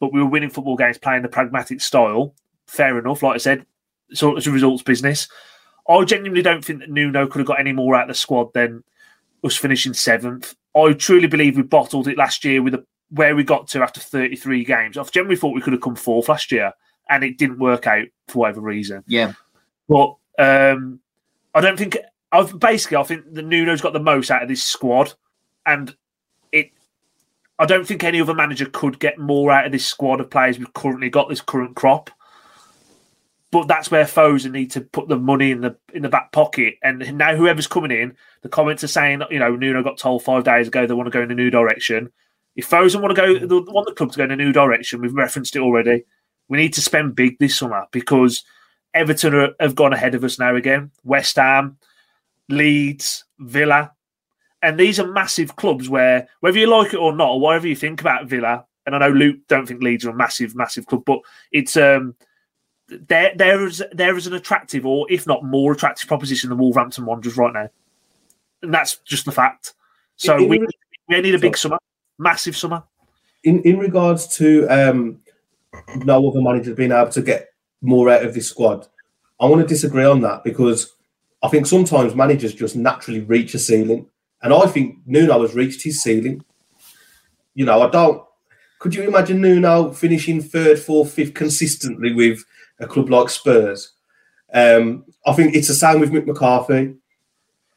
but we were winning football games playing the pragmatic style. Fair enough. Like I said, so it's a results business. I genuinely don't think that Nuno could have got any more out of the squad than us finishing seventh. I truly believe we bottled it last year with a, where we got to after 33 games. I generally thought we could have come fourth last year, and it didn't work out for whatever reason. Yeah. But um, I don't think. I've basically. I think the Nuno's got the most out of this squad, and it. I don't think any other manager could get more out of this squad of players we've currently got this current crop. But that's where Fosun need to put the money in the in the back pocket. And now whoever's coming in, the comments are saying, you know, Nuno got told five days ago they want to go in a new direction. If Fosun want to go, they want the club to go in a new direction. We've referenced it already. We need to spend big this summer because Everton are, have gone ahead of us now again. West Ham, Leeds, Villa, and these are massive clubs where, whether you like it or not, or whatever you think about Villa, and I know Luke don't think Leeds are a massive, massive club, but it's um, there there is there is an attractive, or if not more attractive, proposition than Wolverhampton Wanderers right now, and that's just the fact. So In- we we need a big summer, massive summer. in in regards to um, no other manager being able to get more out of this squad, I want to disagree on that because I think sometimes managers just naturally reach a ceiling, and I think Nuno has reached his ceiling. You know, I don't. Could you imagine Nuno finishing third, fourth, fifth consistently with a club like Spurs? Um, I think it's the same with Mick McCarthy,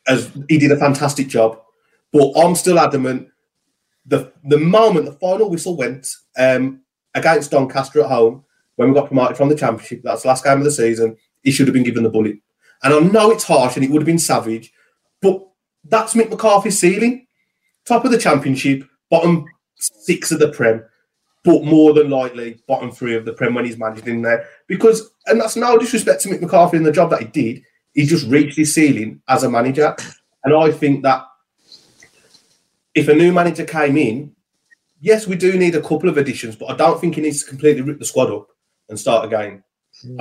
as he did a fantastic job. But I'm still adamant the the moment the final whistle went um, against Doncaster at home when we got promoted from the championship, that's the last game of the season. He should have been given the bullet. And I know it's harsh and it would have been savage, but that's Mick McCarthy's ceiling. Top of the championship, bottom six of the Prem, but more than likely bottom three of the Prem when he's managed in there. Because, and that's no disrespect to Mick McCarthy and the job that he did, he just reached his ceiling as a manager. And I think that if a new manager came in, yes, we do need a couple of additions, but I don't think he needs to completely rip the squad up and start again.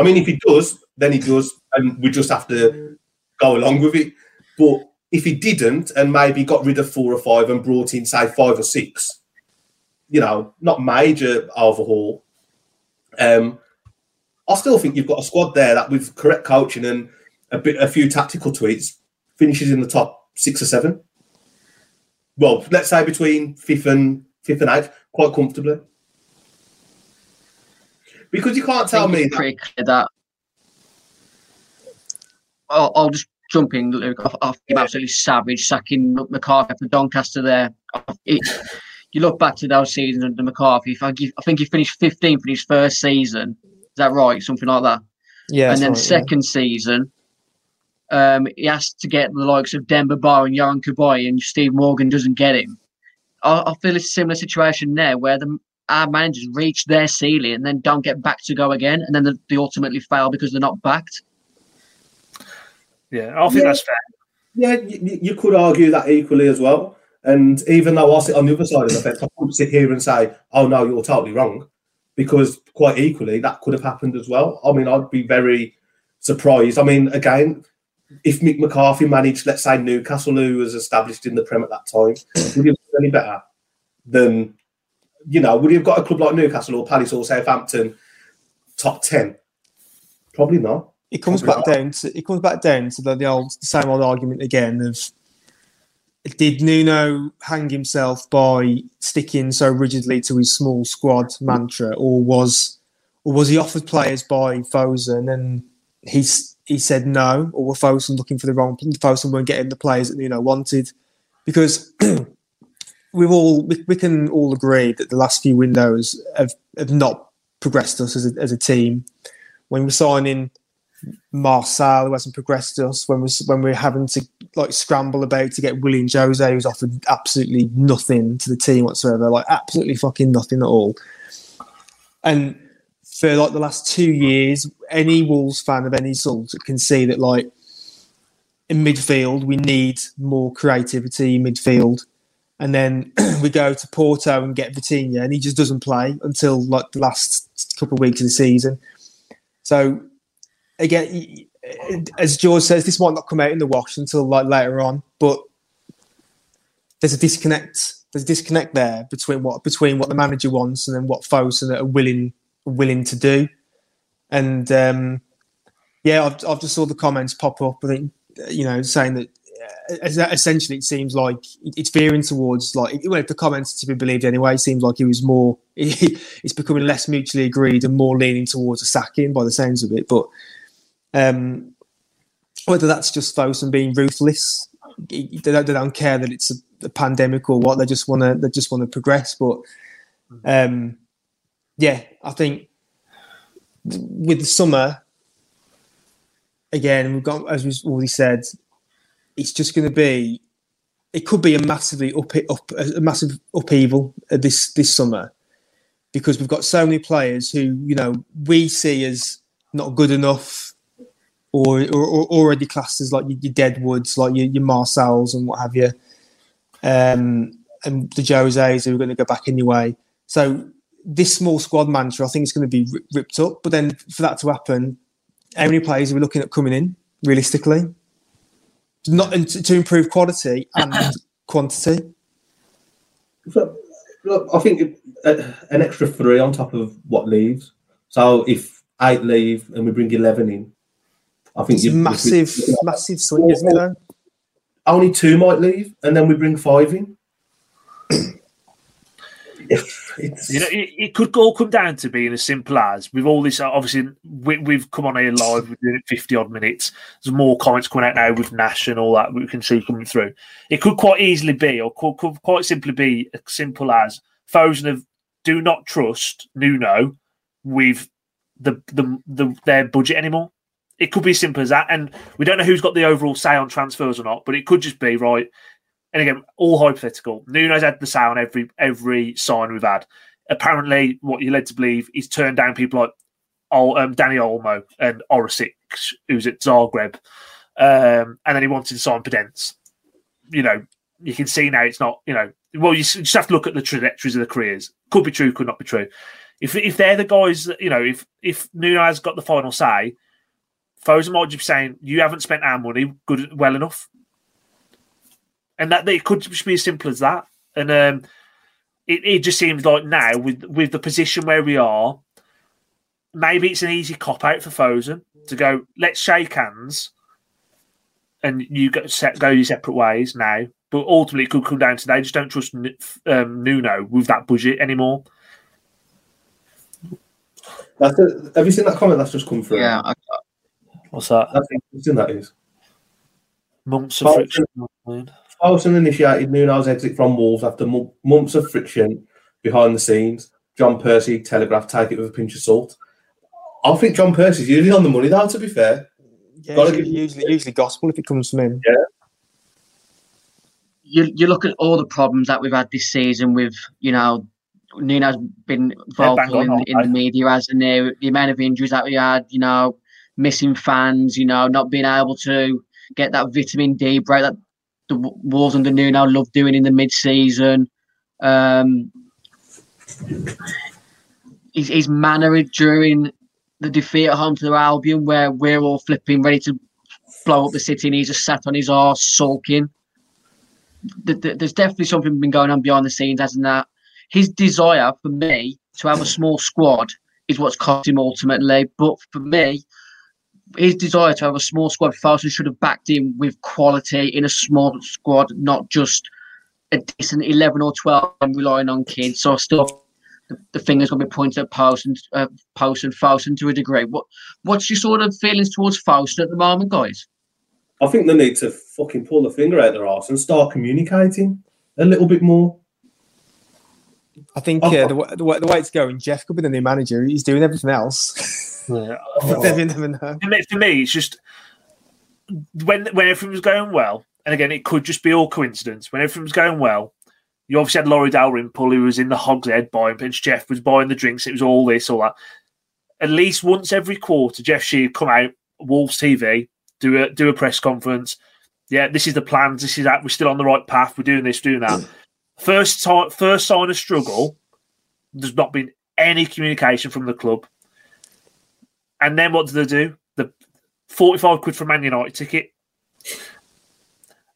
I mean, if he does, then he does, and we just have to go along with it. But if he didn't, and maybe got rid of four or five and brought in, say, five or six, you know, not major overhaul, um, I still think you've got a squad there that, with correct coaching and a bit, a few tactical tweaks, finishes in the top six or seven well, let's say between fifth and fifth and eighth, quite comfortably. Because you can't tell me that, pretty clear that. I'll, I'll just jumping, Luke. I, I think absolutely savage sacking McCarthy for Doncaster there. It, you look back to those seasons under McCarthy. I, give, I think he finished 15th in his first season. Is that right? Something like that. Yeah, and then right, second season, um, he has to get the likes of Demba Ba and Yohan Cabaye, and Steve Morgan doesn't get him. I, I feel it's a similar situation there where the our managers reach their ceiling and then don't get back to go again, and then they, they ultimately fail because they're not backed. Yeah, I think Yeah. that's fair. Yeah, you, you could argue that equally as well. And even though I sit on the other side of the fence, I couldn't sit here and say, "Oh no, you're totally wrong," because quite equally that could have happened as well. I mean, I'd be very surprised. I mean, again, if Mick McCarthy managed, let's say Newcastle, who was established in the Prem at that time, would he have done any better than you know? Would he have got a club like Newcastle or Palace or Southampton top ten? Probably not. it comes back down to it comes back down to the, the old the same old argument again of did Nuno hang himself by sticking so rigidly to his small squad mantra, or was or was he offered players by Fosun and he's he said no, or were Fosun looking for the wrong Fosun weren't getting the players that Nuno wanted? Because we've all we, we can all agree that the last few windows have, have not progressed us as a, as a team. When we're signing Marçal, who hasn't progressed us, when we're when we're having to like scramble about to get Willian José, who's offered absolutely nothing to the team whatsoever, like absolutely fucking nothing at all. And for like the last two years, any Wolves fan of any sort can see that like in midfield we need more creativity in midfield. And then we go to Porto and get Vitinha, and he just doesn't play until like the last couple of weeks of the season. So again, as George says, this might not come out in the wash until like later on, but there's a disconnect. There's a disconnect there between what between what the manager wants and then what Fosun are willing willing to do. And um, yeah, I've, I've just saw the comments pop up. I think you know saying that uh, es- essentially it seems like it's veering towards like well, if the comments to be believed anyway. It seems like it was more. it's becoming less mutually agreed and more leaning towards a sacking by the sounds of it. But um, whether that's just Fosun being ruthless, they don't, they don't care that it's a, a pandemic or what. They just want to they just want to progress. But um, yeah, I think with the summer again, we've got as we've already said, it's just going to be. It could be a massively up, up a massive upheaval this this summer because we've got so many players who you know we see as not good enough or, or, or already classed as like your, your Deadwoods, like your, your Marçals and what have you, um, and the Jose's who are going to go back anyway. So this small squad mantra, I think, is going to be ri- ripped up. But then for that to happen, how many players are we looking at coming in realistically? Not to, improve quality and quantity. So, look, I think uh, an extra three on top of what leaves. So if eight leave and we bring eleven in, I think It's you've- massive, massive swing, isn't it? Though? only two might leave, and then we bring five in. If it's, You know, it, it could all come down to being as simple as with all this. Obviously, we, we've come on here live. We're doing it fifty odd minutes. There's more comments coming out now with Nash and all that we can see coming through. It could quite easily be, or could, could quite simply be, as simple as Fosun of do not trust Nuno with the, the the their budget anymore. It could be as simple as that, and we don't know who's got the overall say on transfers or not. But it could just be right. And again, all hypothetical. Nuno's had the say on every every sign we've had. Apparently, what you're led to believe, he's turned down people like Ol- um, Dani Olmo and Oršić, who's at Zagreb, um, and then he wanted to sign Podence. You know, you can see now it's not. You know, well, you just have to look at the trajectories of the careers. Could be true, could not be true. If if they're the guys, that, you know, if if Nuno has got the final say, Fosun might just be saying you haven't spent our money good well enough and that it could just be as simple as that. And um, it, it just seems like now with with the position where we are, maybe it's an easy cop out for Fosun to go. Let's shake hands, and you go set, go your separate ways now. But ultimately, it could come down to they just don't trust um, Nuno with that budget anymore. that's a, have you seen that comment that's just come through? Yeah, I, What's that? That's interesting. That is. Months of Bolton- friction. Fosun initiated Nuno's exit from Wolves after mo- months of friction behind the scenes. John Percy, Telegraph, take it with a pinch of salt. I think John Percy's usually on the money, though, to be fair. Yeah, Gotta usually, give- usually, usually gospel if it comes from him. Yeah. you you look at all the problems that we've had this season with you know Nuno's been vocal on, in, aren't in the media as and now the amount of injuries that we had, you know, missing fans, you know, not being able to get that vitamin D break that the Wolves under Nuno love doing in the mid season. Um, his, his manner during the defeat at home to the Albion, where we're all flipping ready to blow up the city, and he's just sat on his arse sulking th- th- there's definitely something been going on behind the scenes, hasn't that? His desire for me to have a small squad is what's cost him ultimately. But for me, his desire to have a small squad, Fosun should have backed him with quality in a small squad, not just a decent 11 or 12 and relying on kids. So I still the, the finger's going to be pointed at Post and uh, Post and to a degree. What what's your sort of feelings towards Fosun at the moment, guys? I think they need to fucking pull the finger out their arse and start communicating a little bit more. I think Oh. uh, the, the, the way it's going, Jeff could be the new manager. He's doing everything else. Yeah. never, oh. never know. For me, it's just when when everything was going well, and again, it could just be all coincidence. When everything was going well, you obviously had Laurie Dalrymple who was in the hogshead buying pinch. Jeff was buying the drinks. It was all this, all that. At least once every quarter, Jeff Shi would come out, Wolves TV, do a do a press conference. Yeah, this is the plans. This is that. We're still on the right path. We're doing this, doing that. First time, first sign of struggle. There's not been any communication from the club. And then what do they do? The 45 quid for Man United ticket.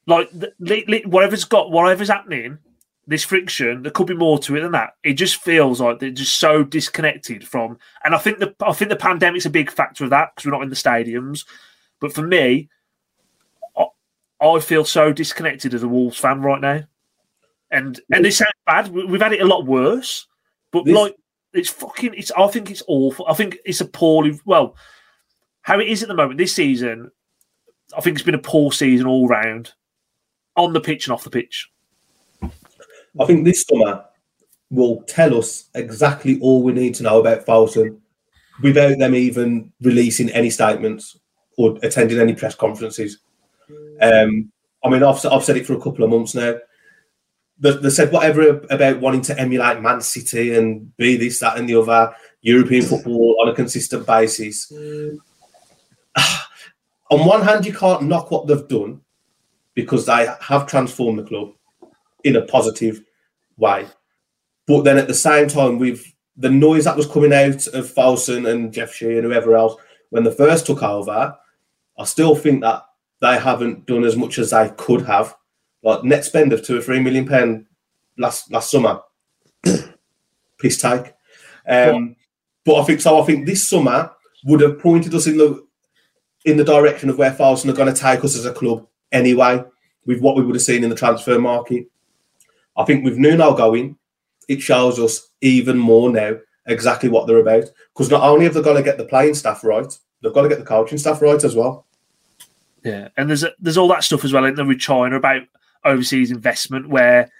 Like, the- li- li- whatever's got, whatever's happening, this friction, there could be more to it than that. It just feels like they're just so disconnected from. And I think the I think the pandemic's a big factor of that because we're not in the stadiums. But for me, I, I feel so disconnected as a Wolves fan right now. And and this sounds bad. We- We've had it a lot worse. But This- like, it's fucking. It's. I think it's awful. I think it's a poorly. Well, how it is at the moment this season, I think it's been a poor season all round, on the pitch and off the pitch. I think this summer will tell us exactly all we need to know about Fosun without them even releasing any statements or attending any press conferences. Um, I mean, I've, I've said it for a couple of months now. They, said whatever about wanting to emulate Man City and be this, that, and the other European football on a consistent basis. on one hand, you can't knock what they've done because they have transformed the club in a positive way. But then at the same time, with the noise that was coming out of Fosun and Jeff Shi and whoever else when they first took over, I still think that they haven't done as much as they could have. Like net spend of two or three million pound last last summer. Piss take. Um, but I think so. I think this summer would have pointed us in the in the direction of where Fosun are going to take us as a club anyway, with what we would have seen in the transfer market. I think with Nuno going, it shows us even more now exactly what they're about. Because not only have they got to get the playing staff right, they've got to get the coaching staff right as well. Yeah, and there's there's all that stuff as well the with China about overseas investment where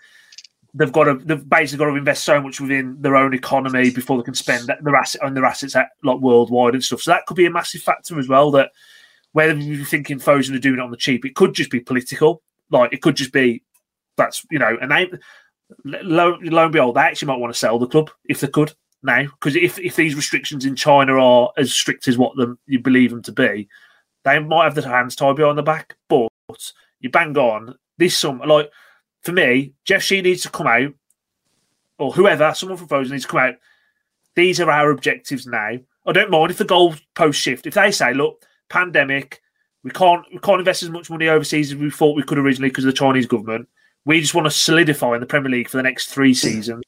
they've got to they've basically got to invest so much within their own economy before they can spend their asset on their assets at, like worldwide and stuff. So that could be a massive factor as well. That whether you're thinking Fosun are doing it on the cheap, it could just be political. Like it could just be that's you know, and they lo, lo and behold, they actually might want to sell the club if they could now because if if these restrictions in China are as strict as what them you believe them to be, they might have their hands tied behind the back. But you bang on this summer, like for me, Jeff Shi needs to come out, or whoever, someone from Fosun needs to come out. These are our objectives now. I don't mind if the goal post shift. If they say, look, pandemic, we can't we can't invest as much money overseas as we thought we could originally because of the Chinese government. We just want to solidify in the Premier League for the next three seasons.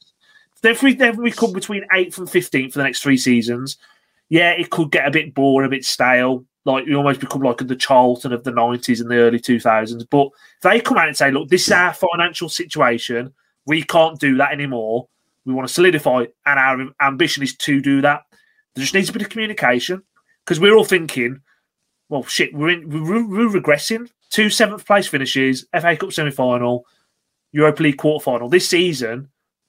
Then if we, then we come between eighth and fifteenth for the next three seasons, yeah, it could get a bit boring, a bit stale. Like you almost become like the Charlton of the nineties and the early two thousands. But if they come out and say, "Look, this is our financial situation. We can't do that anymore. We want to solidify, and our ambition is to do that." There just needs a bit of communication because we're all thinking, "Well, shit, we're in, we're, we're regressing. two seventh place finishes, FA Cup semi final, Europa League quarter final. This season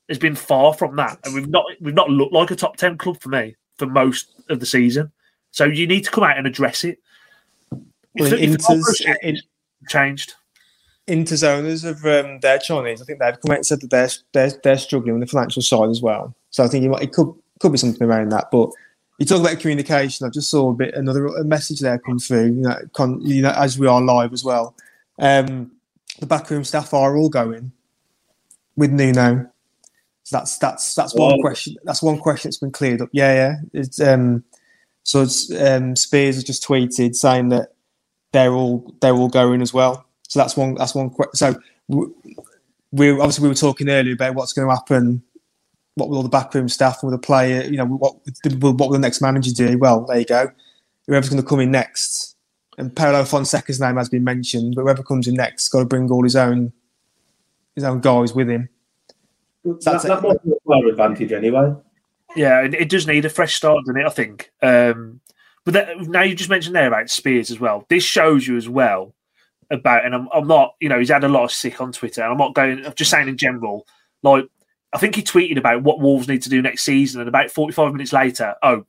has been far from that, and we've not we've not looked like a top ten club for me for most of the season. So you need to come out and address it. Well, If- if Inter's, Opera's in, changed. Inter's owners of um, their Chinese, I think they've come out and said that they're, they're they're struggling with the financial side as well. So I think it, might, it could could be something around that. But you talk about communication. I just saw a bit another a message there come through. You know, con, you know, as we are live as well. Um, the backroom staff are all going with Nuno. So that's that's that's one Wow. question. That's one question that's been cleared up. Yeah, yeah. It's um, so um, Spiers has just tweeted saying that they're all they're all going as well. So that's one that's one. que- So we obviously we were talking earlier about what's going to happen. What will all the backroom staff and will the player, you know, what will, what will the next manager do? Well, there you go. Whoever's going to come in next, and Paulo Fonseca's name has been mentioned, but whoever comes in next got to bring all his own his own guys with him. That's that it. might be to our advantage anyway. Yeah, it, it does need a fresh start, doesn't it? I think. Um, but that, now you just mentioned there about Spiers as well. This shows you as well about, and I'm, I'm not, you know, he's had a lot of sick on Twitter, I'm not going. I'm just saying in general, like I think he tweeted about what Wolves need to do next season, and about 45 minutes later, oh,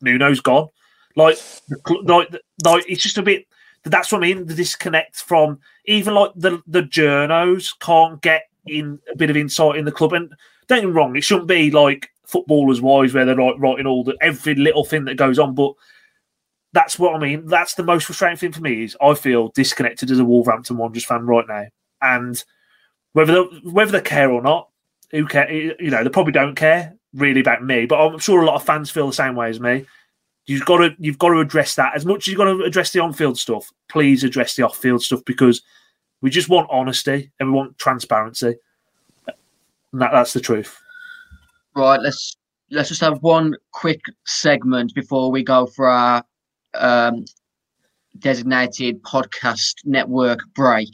Nuno's gone. Like, like, like it's just a bit. That's what I mean. The disconnect from even like the the journos can't get in a bit of insight in the club. And don't get me wrong, it shouldn't be like footballers wise where they're like writing all the every little thing that goes on. But that's what I mean. That's the most frustrating thing for me is I feel disconnected as a Wolverhampton Wanderers fan right now, and whether they, whether they care or not, who care? You know, they probably don't care really about me. But I'm sure a lot of fans feel the same way as me. You've got to you've got to address that as much as you've got to address the on-field stuff. Please address the off-field stuff because we just want honesty and we want transparency. And that, that's the truth. Right, let's let's just have one quick segment before we go for our um, designated podcast network break.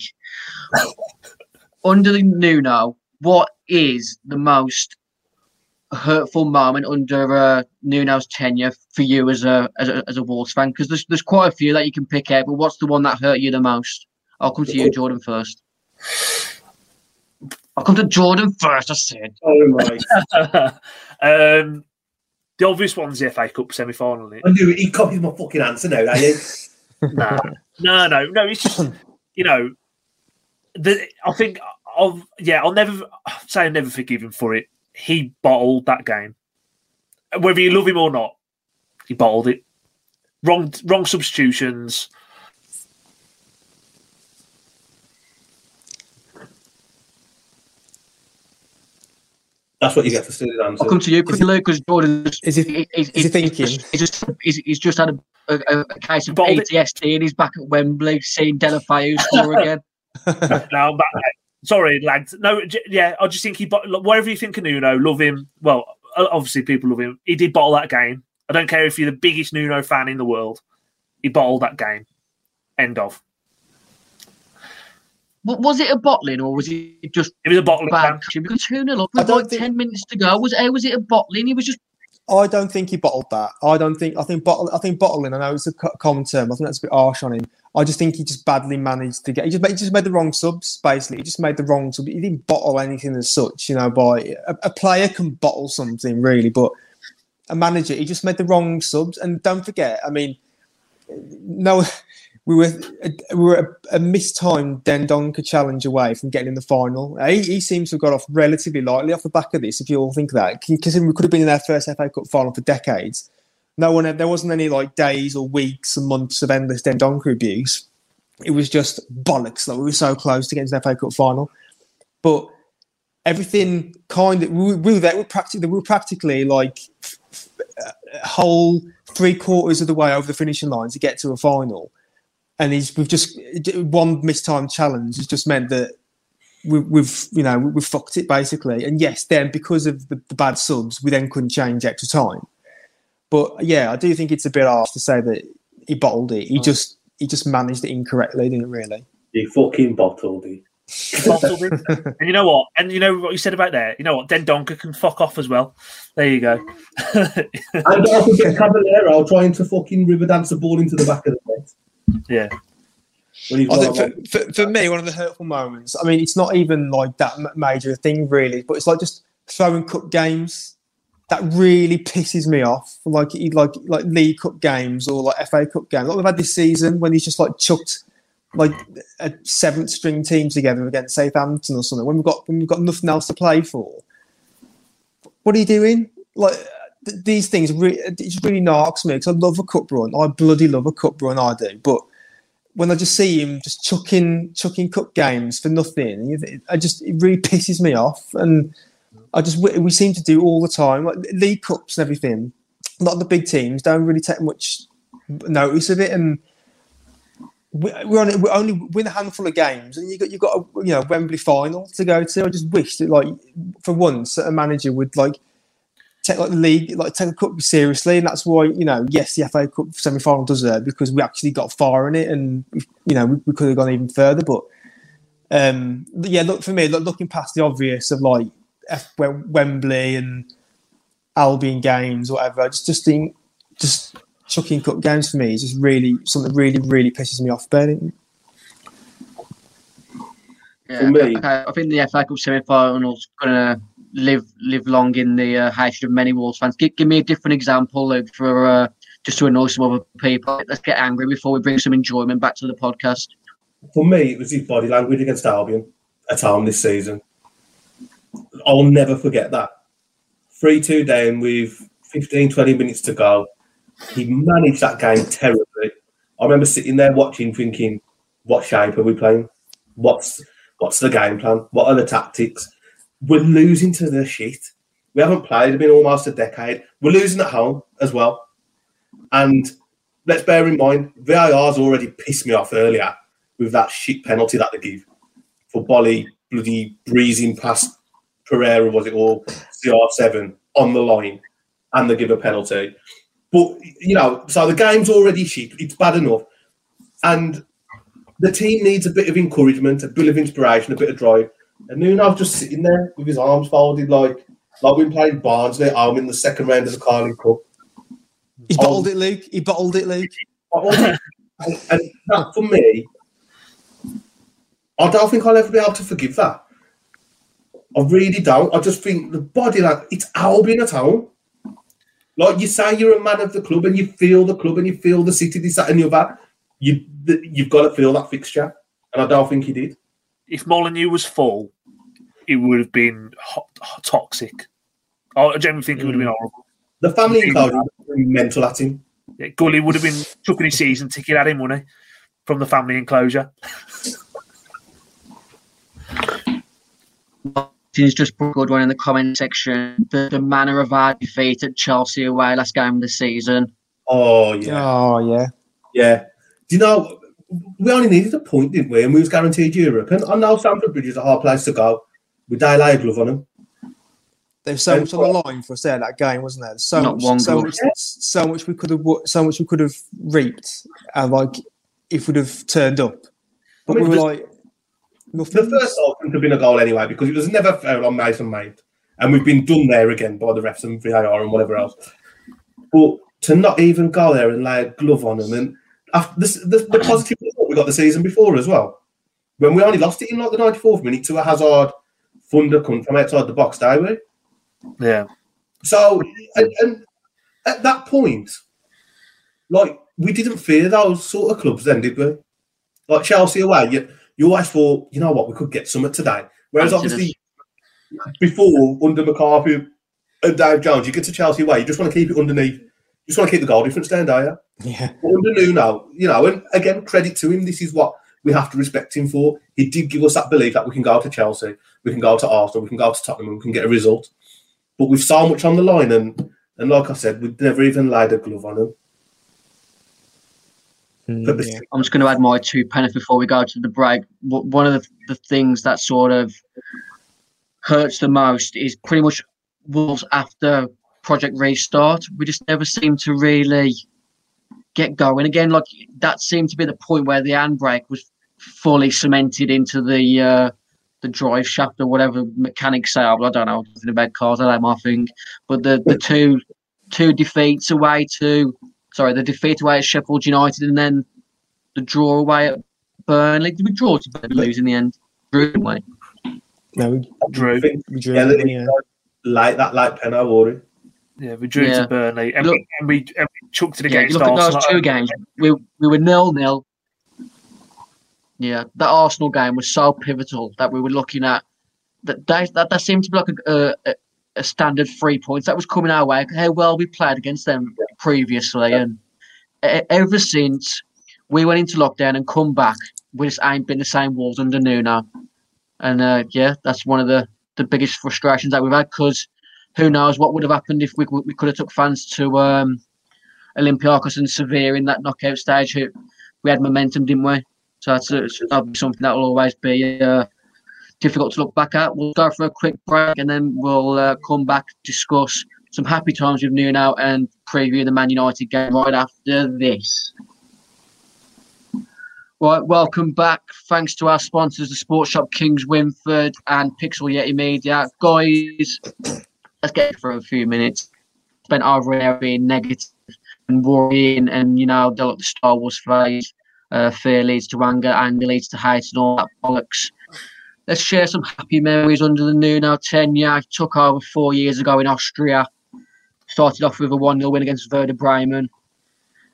under the Nuno, what is the most hurtful moment under uh, Nuno's tenure for you as a as a, as a Wolves fan? Because there's there's quite a few that you can pick out, but what's the one that hurt you the most? I'll come to you, Jordan, first. I'll come to Jordan first. I said. Oh my! um, the obvious one's the FA Cup semi final. I knew it. He copied my fucking answer now. Are no, no, no, no. It's just you know, the I think I'll yeah, I'll never say I'll never forgive him for it. He bottled that game, whether you love him or not. He bottled it. Wrong, wrong substitutions. That's what you get for stealing I'll come to you quickly, because Jordan is Is he- he's, is he thinking? He's just, he's, he's just had a, a, a case of Bowled it. PTSD and he's back at Wembley seeing Deulofeu score again. No, I'm back. Sorry, lads. No, j- yeah, I just think he, bot- whatever you think of Nuno, love him. Well, obviously people love him. He did bottle that game. I don't care if you're the biggest Nuno fan in the world. He bottled that game. End of. But was it a bottling or was it just It was a bottling bad? ban. action? Because 2 0 up I with like think- 10 minutes to go. Was, how was it a bottling? He was just. I don't think he bottled that. I don't think. I think bottle. I think bottling. I know it's a common term. I think that's a bit harsh on him. I just think he just badly managed to get. He just made, he just made the wrong subs. Basically, he just made the wrong sub. He didn't bottle anything as such. You know, by a, a player can bottle something really, but a manager he just made the wrong subs. And don't forget, I mean, no, we were we were a, a mistimed Dendoncker challenge away from getting in the final. He, he seems to have got off relatively lightly off the back of this. If you all think that, considering we could have been in our first FA Cup final for decades. No one, there wasn't any like days or weeks and months of endless Dendoncker abuse. It was just bollocks that we were so close to getting to the FA Cup final. But everything kind of we, we were there. We were practically, we were practically like a whole three quarters of the way over the finishing line to get to a final, and he's we've just one mistimed challenge has just meant that we, we've you know we've fucked it basically. And yes, then because of the, the bad subs, we then couldn't change extra time. But yeah, I do think it's a bit harsh to say that he bottled it. He just he just managed it incorrectly, didn't he, really? He fucking bottled it. bottled it. and you know what? And you know what you said about there? You know what? Dendoncker can fuck off as well. There you go. And I could get Caballero trying to fucking river dance the ball into the back of the net. Yeah. I think for, for, for me, one of the hurtful moments. I mean, it's not even like that m- major thing, really, but it's like just throwing cup games that really pisses me off. Like like like League Cup games or like FA Cup games, like we've had this season when he's just like chucked like a seventh string team together against Southampton or something. When we've got when we've got nothing else to play for, what are you doing? Like th- these things, re- it just really knocks me because I love a cup run. I bloody love a cup run. I do, but when I just see him just chucking chucking cup games for nothing, I just it really pisses me off. And I just we we seem to do all the time, like league cups and everything. A lot of the big teams don't really take much notice of it, and we- we're on we only win a handful of games, and you got you got a you know Wembley final to go to. I just wish that like for once a manager would like take like the league like take a cup seriously, and that's why you know yes the FA Cup semi final does it because we actually got far in it, and you know we, we could have gone even further, but. Um, yeah, look for me. Look, looking past the obvious of like F- Wembley and Albion games, whatever. I just just think just chucking cup games for me is just really something really really pisses me off about it. Yeah, For me- okay, I think the FA Cup semi-finals going to live live long in the uh, hatred of many Wolves fans. Give, give me a different example, for uh, just to annoy some other people. Let's get angry before we bring some enjoyment back to the podcast. For me, it was his body language against Albion at home this season. I'll never forget that. 3 2 down with 15, 20 minutes to go. He managed that game terribly. I remember sitting there watching, thinking, what shape are we playing? What's what's the game plan? What are the tactics? We're losing to the shit. We haven't played in almost a decade. We're losing at home as well. And let's bear in mind, VAR's already pissed me off earlier with that shit penalty that they give for Boly bloody breezing past Pereira, was it all CR7 on the line, and they give a penalty. But you know, so the game's already shit. It's bad enough, and the team needs a bit of encouragement, a bit of inspiration, a bit of drive. And Nuno's just sitting there with his arms folded, like like we're playing Barnsley I'm in the second round of the Carling Cup. He bottled it, Luke. He bottled it, Luke. and, and that for me, I don't think I'll ever be able to forgive that. I really don't. I just think the body like it's Albion at home. Like you say, you're a man of the club, and you feel the club, and you feel the city, this, that, and the other. You you've got to feel that fixture, and I don't think he did. If Molyneux was full, it would have been hot, hot- toxic. I generally think it would have been mm. horrible. The family enclosure was mental at him. Yeah, Gully would have been chucking his season ticket at him, wouldn't he? From the family enclosure. He's just put a good one in the comment section. The, the manner of our defeat at Chelsea away last game of the season. Oh yeah. Oh yeah. Yeah. Do you know, we only needed a point, didn't we? And we was guaranteed Europe. And I know Stamford Bridge is a hard place to go. We day lay a glove on them. There's so And much on the line for us there that game, wasn't there? So Not much, one so much, so much we could have, so much we could have reaped, and like if we'd have turned up, but I mean, we were just- like The first goal couldn't have been a goal anyway because it was never foul on Mason Mount. And we've been done there again by the refs and VAR and whatever else. But to not even go there and lay a glove on them and after this, the, the positive result we got the season before as well. When we only lost it in like the 94th minute to a Hazard thunder cunt from outside the box, did we? Yeah. So, and, and at that point, like we didn't fear those sort of clubs then, did we? Like Chelsea away, you, you always thought, you know what, we could get something today. Whereas obviously, before under McCarthy and Dave Jones, you get to Chelsea away, you just want to keep it underneath. You just want to keep the goal difference down, don't you? Yeah, But under Nuno, you know, and again, credit to him. This is what we have to respect him for. He did give us that belief that we can go to Chelsea, we can go to Arsenal, we can go to Tottenham, and we can get a result. But we've so much on the line, and and like I said, we'd never even laid a glove on him. Mm, yeah. I'm just going to add my two pence before we go to the break. One of the, the things that sort of hurts the most is pretty much Wolves after Project Restart. We just never seemed to really get going again. Like that seemed to be the point where the handbrake was fully cemented into the uh, the drive shaft or whatever mechanics say. I don't know nothing about cars. I don't my thing. But the the two two defeats away to sorry the defeat away at Sheffield United and then the draw away at Burnley. Did we draw to Burnley lose in the end? Drew, didn't we? No, we, Drew. I think, we drew. yeah, didn't that- we? yeah. like that, like Penn Awori. Yeah, we drew Yeah. to Burnley and, Look- we, and, we, and we chucked it Yeah, against look at those two games. We we were nil nil. Yeah, that Arsenal game was so pivotal that we were looking at. That that that, that seemed to be like a, a a standard three points that was coming our way. How well we played against them previously, and e- ever since we went into lockdown and come back, we just ain't been the same Wolves under Nuno. And uh, yeah, that's one of the the biggest frustrations that we've had because who knows what would have happened if we we could have took fans to um, Olympiacos and Sevilla in that knockout stage. Who we had momentum, didn't we? So that's uh, that'll be something that will always be uh, difficult to look back at. We'll go for a quick break and then we'll uh, come back discuss some happy times with Nuno and preview the Man United game right after this. Right, welcome back. Thanks to our sponsors, the Sports Shop Kingswinford and Pixel Yeti Media. Guys, let's get for a few minutes. Spent over hour being negative and worrying, and you know, they're the Star Wars phase. Uh, fear leads to anger, anger leads to hate, and all that bollocks. Let's share some happy memories under the Nuno tenure. I took over four years ago in Austria. Started off with a 1 0 win against Werder Bremen.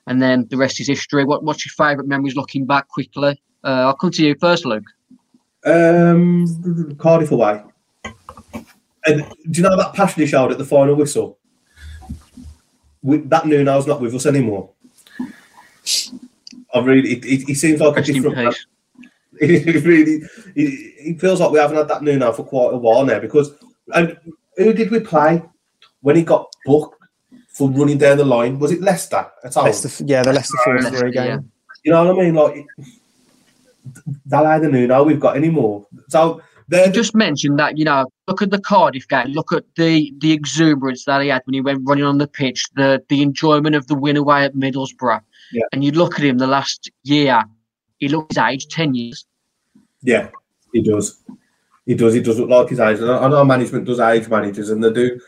And then the rest is history. What, what's your favourite memories looking back quickly? Uh, I'll come to you first, Luke. Um, Cardiff away. And do you know that passion he showed at the final whistle? We, that Nuno's not with us anymore. I really, it, it, he seems like a Rest in different. peace. It really, it, it feels like we haven't had that Nuno for quite a while now. Because and who did we play when he got booked for running down the line? Was it Leicester at home? Leicester, yeah, the Leicester four three game. yeah. You know what I mean? Like that ain't the Nuno we've got anymore. So they're You just mentioned that, you know, look at the Cardiff game, look at the the exuberance that he had when he went running on the pitch, the the enjoyment of the win away at Middlesbrough. Yeah. And you look at him the last year, he looks his age, 10 years. Yeah, he does. He does. He does look like his age. And I know management does age managers, and they do.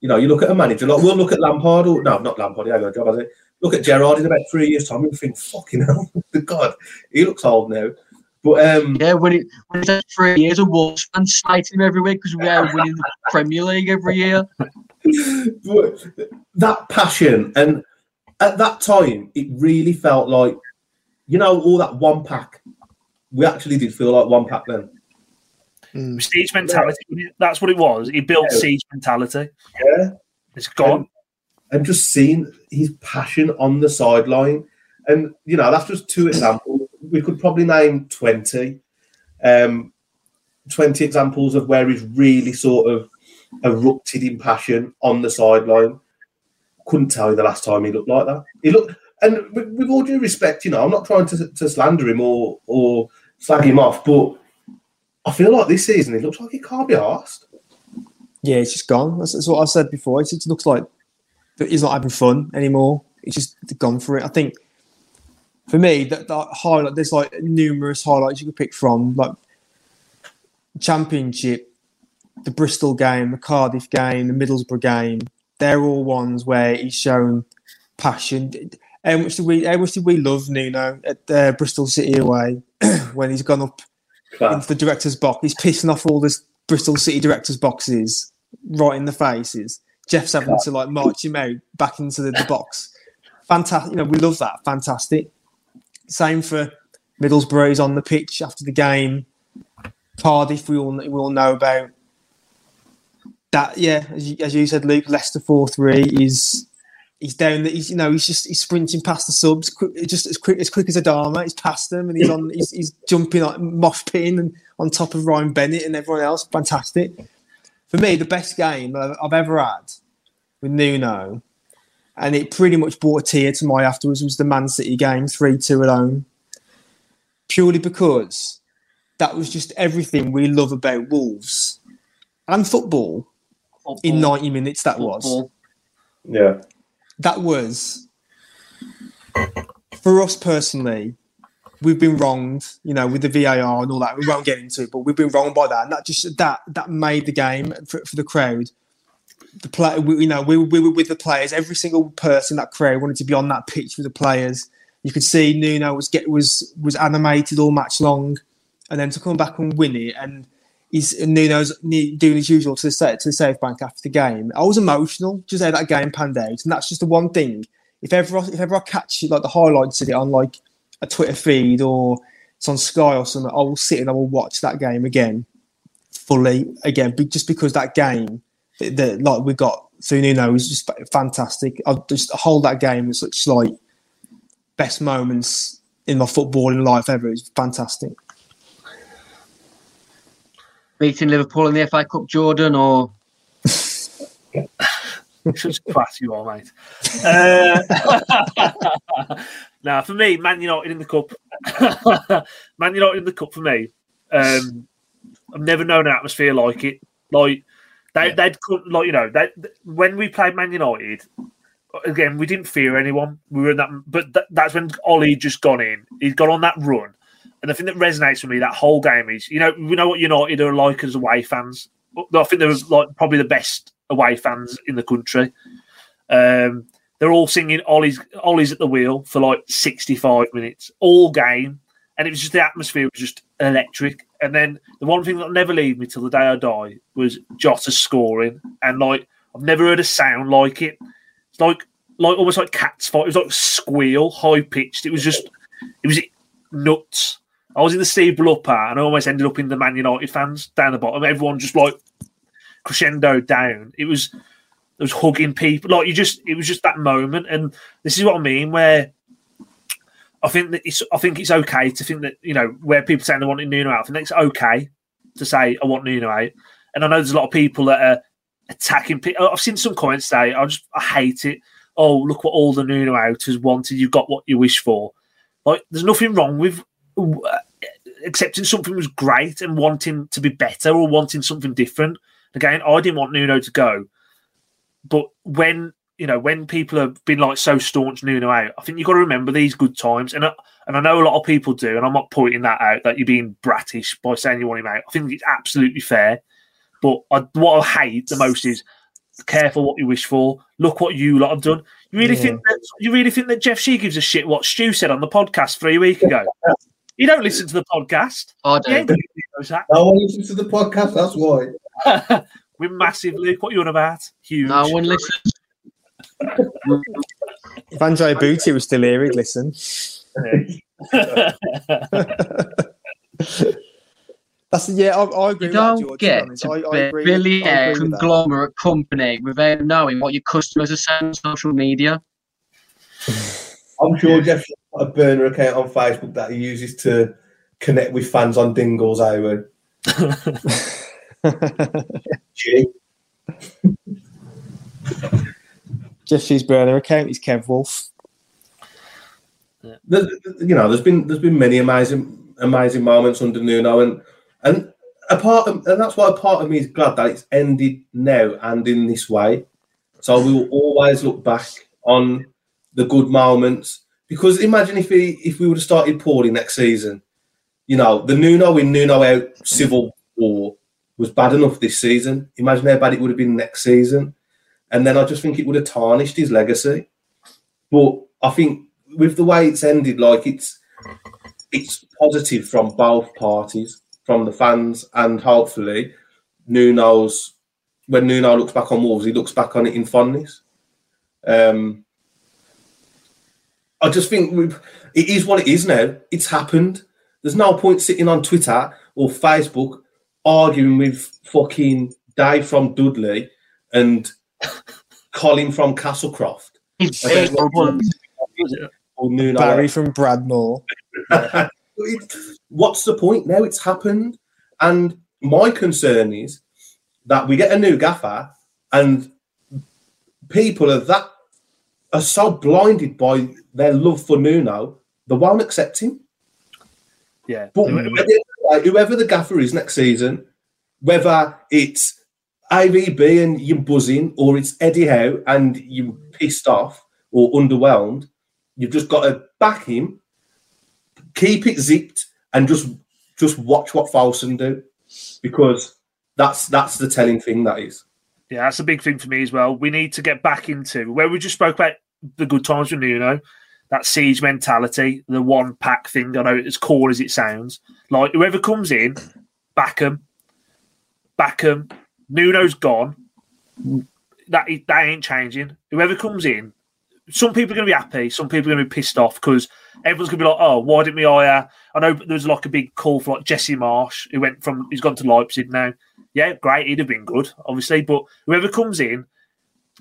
You know, you look at a manager. Like we'll look at Lampard. Or, no, not Lampard. He got a job, has he? Look at Gerrard in about three years' time. You think, fucking hell, the God, he looks old now. But um, Yeah, when, it, when he's had three years, of Wolves fan slating him every week because we are winning the Premier League every year. but that passion, and at that time, it really felt like, you know, all that one pack. We actually did feel like one pack then. Mm. Siege mentality. That's what it was. He built Yeah. siege mentality. Yeah. It's gone. and just seeing his passion on the sideline. And you know, that's just two examples. We could probably name twenty, um, twenty examples of where he's really sort of erupted in passion on the sideline. Couldn't tell you the last time he looked like that. He looked, and with, with all due respect, you know, I'm not trying to, to slander him or or slag him off, but I feel like this season he looks like he can't be asked. Yeah, it's just gone. That's, that's what I said before. It just looks like he's not having fun anymore. He's just gone for it. I think for me, that, that highlight there's like numerous highlights you could pick from, like Championship, the Bristol game, the Cardiff game, the Middlesbrough game. They're all ones where he's shown passion. How much did we? How much did we love Nuno at uh, Bristol City away when he's gone up into the director's box. He's pissing off all this Bristol City director's boxes right in the faces. Jeff's having to like march him out back into the, the box. Fantastic. You know, we love that. Fantastic. Same for Middlesbrough. He's on the pitch after the game. Cardiff, we all we all know about that. Yeah, as you, as you said, Luke, Leicester four three is. He's down. The, he's you know he's just he's sprinting past the subs, just as quick as quick as Adama. He's past them and he's on. he's, he's jumping like mosh pitting and on top of Ryan Bennett and everyone else. Fantastic. For me, the best game I've, I've ever had with Nuno, and it pretty much brought a tear to my afterwards was the Man City game, three two at home. Purely because that was just everything we love about Wolves and football in ninety minutes. That was. Yeah. that was for us personally. We've been wronged, you know, with the VAR and all that. We won't get into it, but we've been wronged by that. And that just that that made the game for, for the crowd. The play, you know, we, we were with the players. Every single person that crowd wanted to be on that pitch with the players. you could see Nuno was get was was animated all match long, and then to come back and win it, and he's and Nuno's doing his usual to the to the safe bank after the game. I was emotional just how that game panned out, and that's just the one thing. If ever if ever I catch like the highlights of it on like a Twitter feed or it's on Sky or something, I will sit and I will watch that game again fully again, just because that game that like we got through Nuno was just fantastic. I just hold that game as such like best moments in my footballing life ever. It's fantastic. Beating Liverpool in the FA Cup, Jordan, or Such class you are, mate. Uh, now, for me, Man United in the cup. Man United in the cup for me. Um, I've never known an atmosphere like it. Like they, yeah. they'd like you know, that when we played Man United, again, we didn't fear anyone. We were in that, but th- that's when Ollie just gone in. He's gone on that run, and the thing that resonates with me that whole game is, you know, we know what United are like as away fans. I think they're like probably the best away fans in the country. Um, they're all singing Ollie's Ollie's at the wheel for like 65 minutes all game, and it was just the atmosphere was just electric. And then the one thing that'll never leave me till the day I die was Jota scoring, and like I've never heard a sound like it. It's like like almost like cats fight. It was like squeal, high pitched. It was just it was nuts. I was in the Steve Bull Upper and I almost ended up in the Man United fans down the bottom. Everyone just like crescendo down. It was it was hugging people. Like you just it was just that moment. And this is what I mean, where I think that it's I think it's okay to think that, you know, where people saying they want Nuno out, I think it's okay to say I want Nuno out. And I know there's a lot of people that are attacking people. I've seen some comments say, I just I hate it. Oh, look what all the Nuno out has wanted. You got what you wish for. Like, there's nothing wrong with accepting something was great and wanting to be better or wanting something different. Again, I didn't want Nuno to go, but when you know when people have been like so staunch Nuno out, I think you've got to remember these good times. And I, and I know a lot of people do, and I'm not pointing that out that you're being bratish by saying you want him out. I think it's absolutely fair. But I, what I hate the most is careful what you wish for. Look what you lot have done. You really yeah. think that you really think that Jeff Shi gives a shit what Stu said on the podcast three weeks ago? you don't listen to the podcast. I don't. Ah. No one listens to the podcast. That's why. We're massive, Luke. What are you on about? Huge. No one listens. If Andre Booty was still here, he'd listen. That's yeah, I, I agree. You don't get to I, I agree, really a conglomerate company without knowing what your customers are saying on social media. I'm sure Jeff's got a burner account on Facebook that he uses to connect with fans on Dingles over. Jeff Shi's burner account is Kev Wolf. Yeah. you know, there's been there's been many amazing amazing moments under Nuno, and and a part of, and that's why a part of me is glad that it's ended now and in this way. So we will always look back on the good moments because imagine if we if we would have started poorly next season, you know, the Nuno in Nuno out civil war was bad enough this season. Imagine how bad it would have been next season, and then I just think it would have tarnished his legacy. But I think with the way it's ended, like it's it's positive from both parties from the fans, and hopefully, Nuno's when Nuno looks back on Wolves, he looks back on it in fondness. Um, I just think it is what it is now. It's happened. There's no point sitting on Twitter or Facebook arguing with fucking Dave from Dudley and Colin from Castlecroft. or Nuno Barry from Bradmore. what's the point now? It's happened. And my concern is that we get a new gaffer and people are that are so blinded by their love for Nuno, they won't accept him. Yeah. But whoever the gaffer is next season, whether it's AVB and you're buzzing, or it's Eddie Howe and you're pissed off or underwhelmed, you've just got to back him keep it zipped and just just watch what Fosun do because that's that's the telling thing that is. Yeah, that's a big thing for me as well. We need to get back into where we just spoke about the good times with Nuno. that siege mentality, the one pack thing. I know as cool as it sounds. Like whoever comes in, back them, back them. Nuno's gone. That that ain't changing. Whoever comes in, some people are going to be happy. Some people are going to be pissed off because everyone's going to be like, "Oh, why didn't we hire?" I know there's like a big call for like Jesse Marsch, who went from he's gone to Leipzig now. Yeah, great, he'd have been good, obviously. But whoever comes in,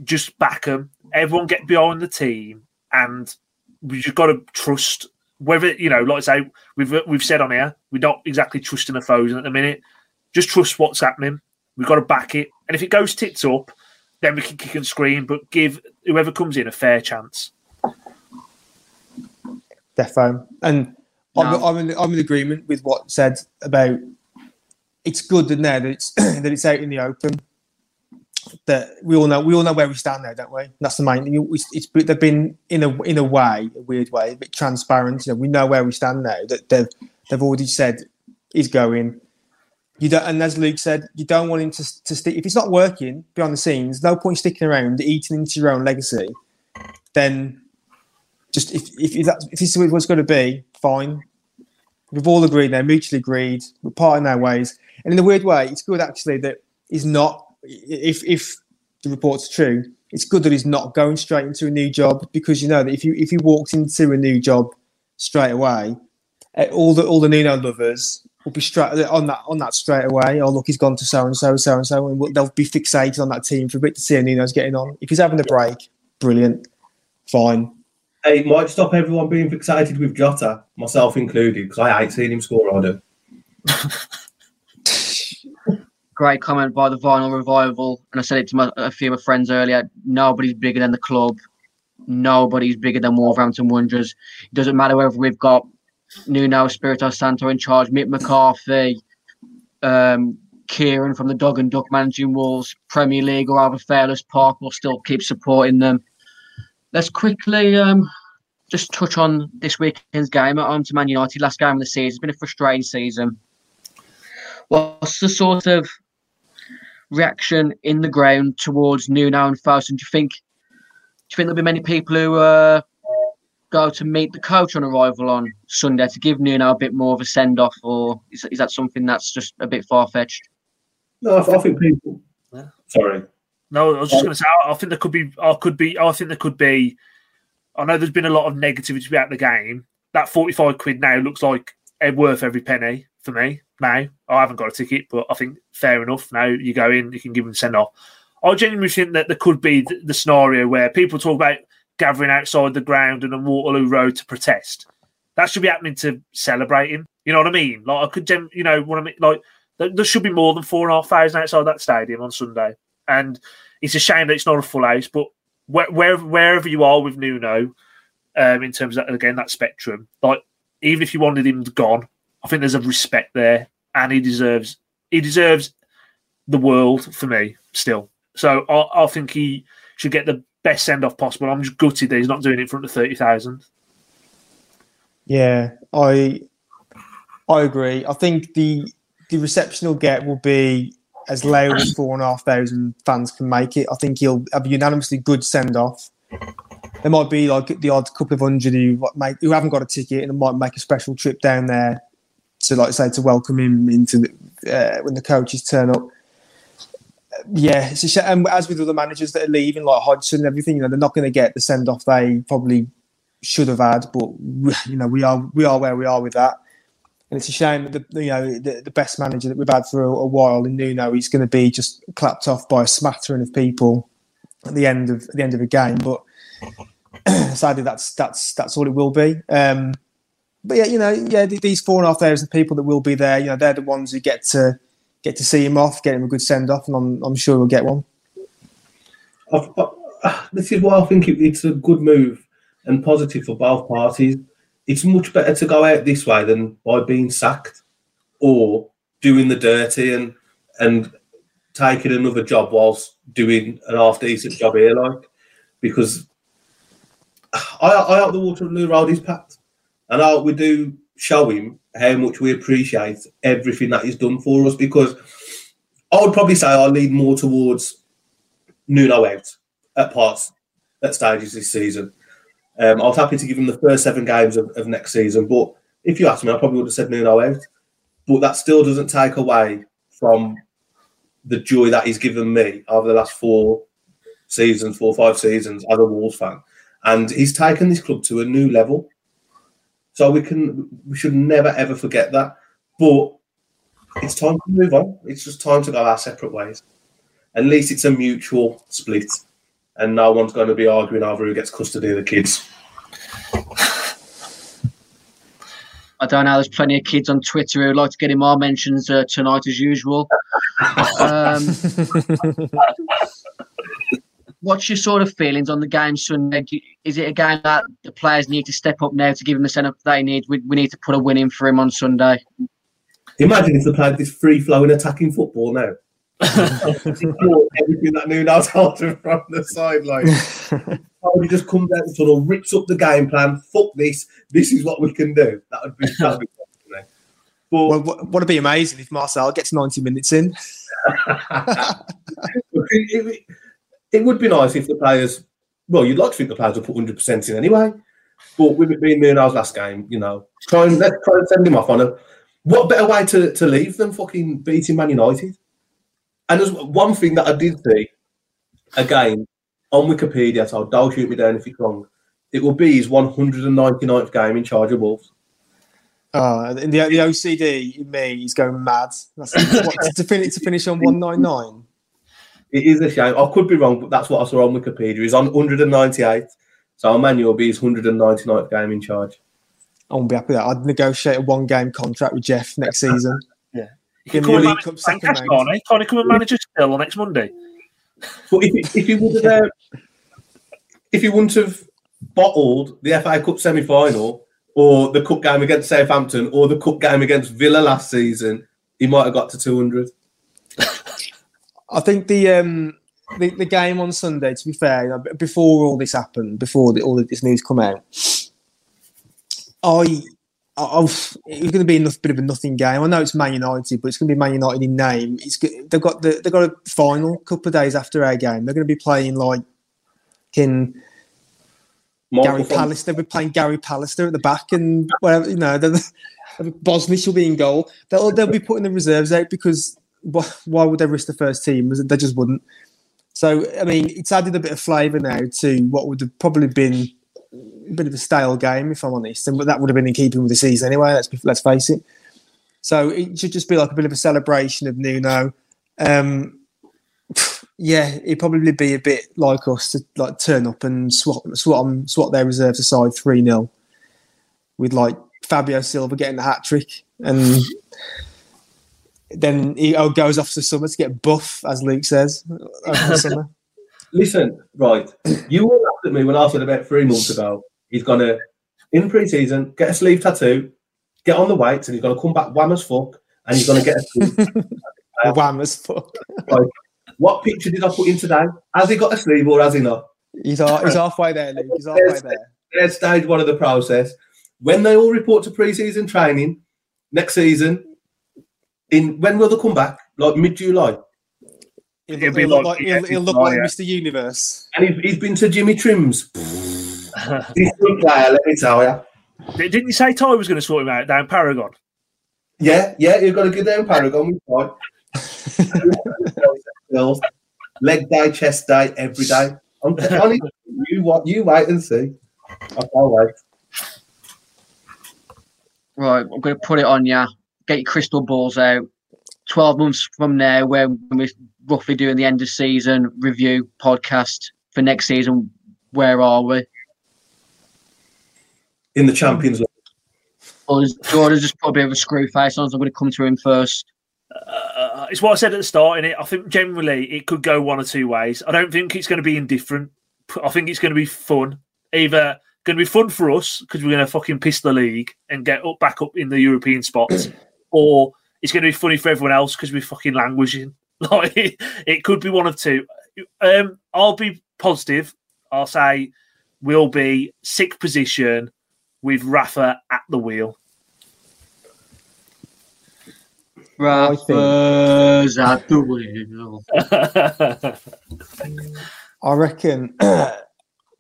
just back them. Everyone get behind the team, and we just got to trust. Whether you know, like I say, we've we've said on here, we're not exactly trusting the foes at the minute. Just trust what's happening. We've got to back it, and if it goes tits up, then we can kick and scream. But give whoever comes in a fair chance. Defo. And I'm, I'm, in, I'm in agreement with what said about it's good in there that it's that it's out in the open. That we all know we all know where we stand now, don't we? That's the main thing. It's, it's they've been in a in a way, a weird way, a bit transparent. You know, we know where we stand now. That they've they've already said he's going. You don't, and as Luke said, you don't want him to, to stick. If it's not working behind the scenes, no point sticking around, eating into your own legacy. Then just if if, if, that, if this is what's going to be, fine. We've all agreed now, mutually agreed. We're parting our ways, and in a weird way, it's good actually that he's not. If if the reports are true, it's good that he's not going straight into a new job because you know that if you if he walked into a new job straight away, eh, all the all the Nino lovers will be straight on that on that straight away. Oh look, he's gone to so and so, so and so, and they'll be fixated on that team for a bit to see how Nino's getting on. If he's having a break, brilliant, fine. Hey, it might stop everyone being fixated with Jota, myself included, because I hate seeing him score. I do. Great comment by the Vinyl Revival, and I said it to my, a few of my friends earlier. Nobody's bigger than the club. Nobody's bigger than Wolverhampton Wanderers. It doesn't matter whether we've got Nuno Espirito Santo in charge, Mick McCarthy, um, Kieran from the Dog and Duck managing Wolves, Premier League, or either Fairless Park will still keep supporting them. Let's quickly um, just touch on this weekend's game at home to Man United. Last game of the season. It's been a frustrating season. What's the sort of reaction in the ground towards Nuno and Fosun? Do you think? Do you think there'll be many people who uh, go to meet the coach on arrival on Sunday to give Nuno a bit more of a send off, or is, is that something that's just a bit far fetched? No, I, I think people. Yeah. Sorry. No, I was just going to say. I I think there could be. I could be. I think there could be. I know there's been a lot of negativity about the game. That 45 quid now looks like it worth every penny for me. Now I haven't got a ticket, but I think fair enough. Now you go in, you can give them send off. I genuinely think that there could be the, the scenario where people talk about gathering outside the ground and on Waterloo Road to protest. That should be happening to celebrating. You know what I mean? Like I could, you know what I mean? Like there, should be more than four and a half thousand outside that stadium on Sunday, and it's a shame that it's not a full house. But where, wherever wherever you are with Nuno, um, in terms of again that spectrum, like even if you wanted him gone, I think there's a respect there, and he deserves he deserves the world for me still. So I, I think he should get the best send off possible. I'm just gutted that he's not doing it in front of thirty thousand. Yeah, I I agree. I think the the reception he'll get will be as low as four and a half thousand fans can make it. I think he'll have a unanimously good send off. There might be like the odd couple of hundred who make who haven't got a ticket and might make a special trip down there to like say to welcome him into the, uh, when the coaches turn up. Yeah, it's a sh- and as with other managers that are leaving, like Hodgson and everything, you know, they're not going to get the send off they probably should have had. But you know, we are we are where we are with that, and it's a shame that the, you know the, the best manager that we've had for a, a while in Nuno, he's going to be just clapped off by a smattering of people at the end of the end of a game. But sadly, that's that's that's all it will be. Um, but yeah, you know, yeah, th- these four and a half thousand people that will be there, you know, they're the ones who get to get to see him off, get him a good send off, and I'm I'm sure we'll get one. I've, I, this is why I think it, it's a good move and positive for both parties. It's much better to go out this way than by being sacked or doing the dirty and and taking another job whilst doing an half decent job here, like because I I hope the Waterloo Road is packed, and I hope we do show him how much we appreciate everything that he's done for us. Because I would probably say I lean more towards Nuno out at parts at stages this season. Um, I was happy to give him the first seven games of, of next season, but if you asked me, I probably would have said Nuno out. But that still doesn't take away from the joy that he's given me over the last four seasons, four or five seasons as a Wolves fan. And he's taken this club to a new level. So we can we should never ever forget that. But it's time to move on. It's just time to go our separate ways. At least it's a mutual split. And no one's going to be arguing over who gets custody of the kids. I don't know. There's plenty of kids on Twitter who'd like to get in more mentions uh, tonight, as usual. Um, what's your sort of feelings on the game Sunday? Do Is it a game that the players need to step up now to give him the setup they need? We, we need to put a win in for him on Sunday. Imagine if they played this free flowing attacking football now. Everything that Nuno told him from the sideline. Oh, he just comes out and sort of rips up the game plan. Fuck this. This is what we can do. That would be. That would be but well, what, would be amazing if Marçal gets 90 minutes in? it, it, it would be nice if the players. Well, you'd like to think the players would put hundred percent in anyway. But with it being Nuno's last game, you know, try and let's try and send him off on a. What better way to, to leave than fucking beating Man United? And there's one thing that I did see again on Wikipedia, so don't shoot me down if it's wrong. It will be his 199th game in charge of Wolves. Ah, oh, and the, the OCD in me is going mad. That's, what, to, finish, to finish on 199. It is a shame. I could be wrong, but that's what I saw on Wikipedia. He's on 198. So Emmanuel will be his 199th game in charge. I won't be happy with that. I'd negotiate a one game contract with Jeff next season. Yeah. Give Come me a League Cup manage second, Lancaster, can't he? Can't he come and manage us still on next Monday? But if, if he would have, uh, if he wouldn't have bottled the FA Cup semi final or the cup game against Southampton or the cup game against Villa last season, he might have got to 200. I think the um the, the game on Sunday. To be fair, you know, before all this happened, before the, all of this news come out, I. I was, it was going to be a bit of a nothing game. I know it's Man United, but it's going to be Man United in name. It's they've got the they've got a final couple of days after our game. They're going to be playing like in Gary Michael Pallister. They'll be playing Gary Pallister at the back, and whatever you know. Bosnich will be in goal. They'll they'll be putting the reserves out because why, would they risk the first team? They just wouldn't. So I mean, it's added a bit of flavour now to what would have probably been a bit of a stale game, if I'm honest. And that would have been in keeping with the season anyway. Let's let's face it. So it should just be like a bit of a celebration of Nuno. Um, yeah, it'd probably be a bit like us to like turn up and swap swap swap their reserves aside three 0 with like Fabio Silva getting the hat trick and then he oh, goes off to summer to get buff, as Luke says, over the summer. Listen, right. You all laughed at me when I said about three months ago he's going to, in pre season, get a sleeve tattoo, get on the weights, and he's going to come back wham as fuck, and he's going to get a sleeve. Wham as fuck. What picture did I put in today? Has he got a sleeve or has he not? He's, half, he's halfway there, Luke. He's halfway there. There's stage one of the process. When they all report to pre-season training next season, in when will they come back? Like mid-July. He'll, It'll be he'll look like like, he'll, he'll look like. Mr. Universe. And he's, he's been to Jimmy Trim's. He's a good player, let me tell you. Didn't you say Ty was going to sort him out down Paragon? Yeah, yeah, you've got to go down Paragon with Todd. Leg day, chest day, every day. I'm telling you, you, wa- you wait and see. I can't wait. Right, I'm going to put it on you. Get your crystal balls out. 12 months from now, when we're roughly doing the end of season review podcast for next season, where are we? In the Champions League. Or is Jordan just put a bit of a screw face on, so I'm going to come to him first. Uh, it's what I said at the start. In it, I think generally it could go one or two ways. I don't think it's going to be indifferent. I think it's going to be fun. Either going to be fun for us because we're going to fucking piss the league and get up back up in the European spots, or it's going to be funny for everyone else because we're fucking languishing. Like it, it could be one of two. Um, I'll be positive. I'll say we'll be sixth position with Rafa at the wheel. Rafa's at the wheel. I reckon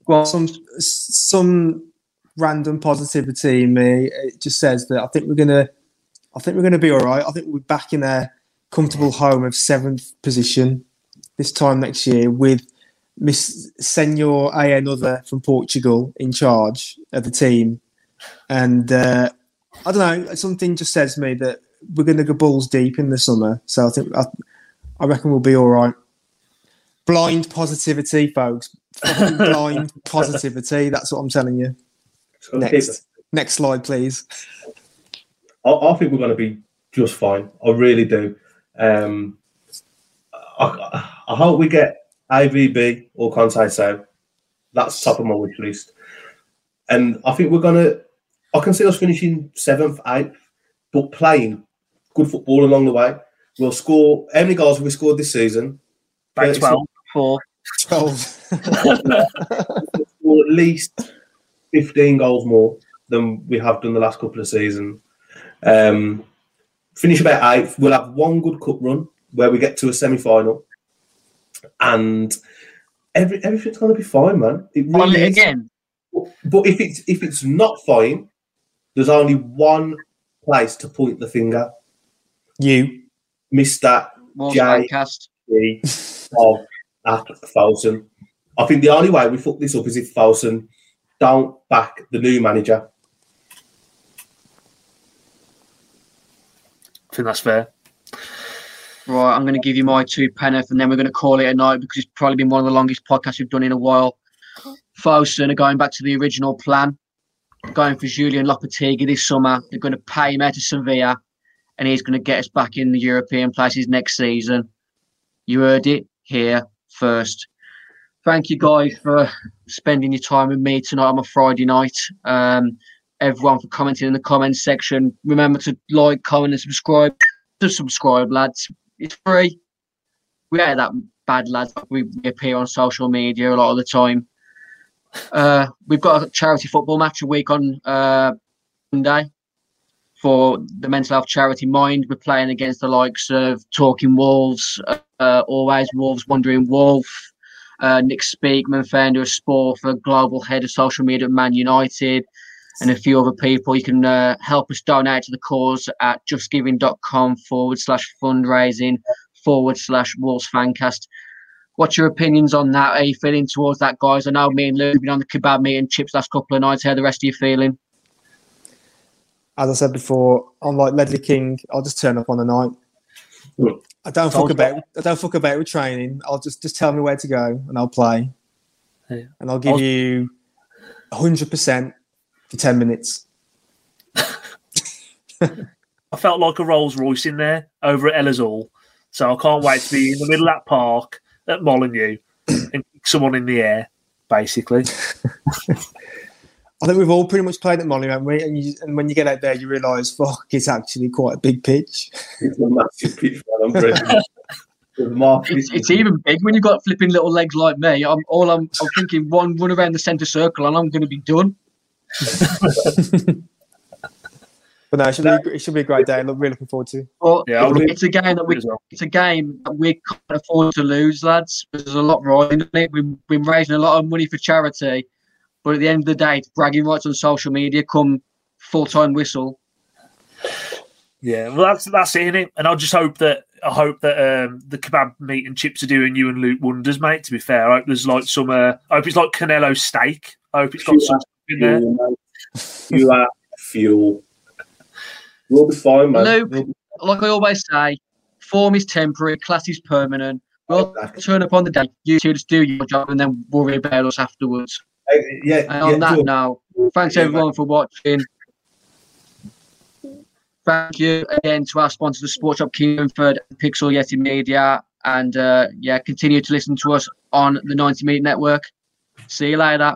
Well, some some random positivity in me. It just says that I think we're gonna, I think we're gonna be all right. I think we're back in a comfortable home of seventh position this time next year with Miss Senor A another from Portugal in charge of the team, and uh, I don't know. Something just says to me that we're going to go balls deep in the summer. So I think I, I reckon we'll be all right. Blind positivity, folks. Blind positivity. That's what I'm telling you. Next, next slide, please. I, I think we're going to be just fine. I really do. Um, I, I hope we get AVB or Conte so. That's top of my wish list. And I think we're going to, I can see us finishing seventh, eighth, but playing good football along the way. We'll score, how many goals have we scored this season? About 12, 4. 12. or at least 15 goals more than we have done the last couple of seasons. Um, finish about eighth. We'll have one good cup run where we get to a semi final. And every, everything's going to be fine, man. It on really it is. again. But if it's, if it's not fine, there's only one place to point the finger. you. Mr. Wolves Jay. Fancast. G of at Fosun. I think the only way we fuck this up is if Fosun don't back the new manager. Think that's fair. Right, I'm going to give you my two penneth, and then we're going to call it a night because it's probably been one of the longest podcasts we've done in a while. Fosun are going back to the original plan, going for Julen Lopetegui this summer. They're going to pay him out to Sevilla, and he's going to get us back in the European places next season. You heard it here first. Thank you guys for spending your time with me tonight on a Friday night. Um, everyone for commenting in the comments section. Remember to like, comment, and subscribe. To subscribe, lads. It's free. We ain't that bad, lads. We, we appear on social media a lot of the time. Uh, we've got a charity football match a week on uh, Monday for the mental health charity Mind. We're playing against the likes of Talking Wolves, uh, Always Wolves, Wandering Wolf, uh, Nick Speakman, founder of Sport, for global head of social media at Man United, and a few other people. You can uh, help us donate to the cause at justgiving.com forward slash fundraising forward slash Wolves Fancast. What's your opinions on that? Are you feeling towards that, guys? I know me and Lou have been on the kebab meat and chips last couple of nights. How are the rest of you feeling? As I said before, unlike Ledley King, I'll just turn up on the night. I don't fuck about. I don't fuck about with training. I'll just just tell me where to go and I'll play, Yeah. and I'll give I'll- you hundred percent for ten minutes. I felt like a Rolls Royce in there over at Ella's Hall. So I can't wait to be in the middle of that park at Molineux and kick someone in the air, basically. I think we've all pretty much played at Molly, haven't we? And, you, and when you get out there, you realise, fuck, it's actually quite a big pitch. It's a massive pitch, man. I'm ready. The market- It's, it's even big when you've got flipping little legs like me. I'm all I'm, I'm thinking one run around the centre circle and I'm going to be done. But no, it should be it should be a great day. And look, really looking forward to. it. But Yeah, it's a game that we well. it's a game that we can't afford to lose, lads. There's a lot riding on it. We've been raising a lot of money for charity, but at the end of the day, it's bragging rights on social media come full time whistle. Yeah, well, that's that's it, innit? And I just hope that I hope that um, the kebab meat and chips are doing you and Luke wonders, mate. To be fair, I hope there's like some. Uh, I hope it's like Canelo steak. I hope it's got some in there. Fuel. You are fuel. We'll be fine, man. Luke. We'll be- Like I always say, form is temporary, class is permanent. We'll Exactly. turn up on the day. You two just do your job and then worry about us afterwards. Uh, yeah, And yeah, on that Joe. note, thanks Yeah, everyone for watching. Thank you again to our sponsors, the Sports Shop Kingswinford, Pixel Yeti Media, and uh, yeah, continue to listen to us on the 90 Minute Network. See you later,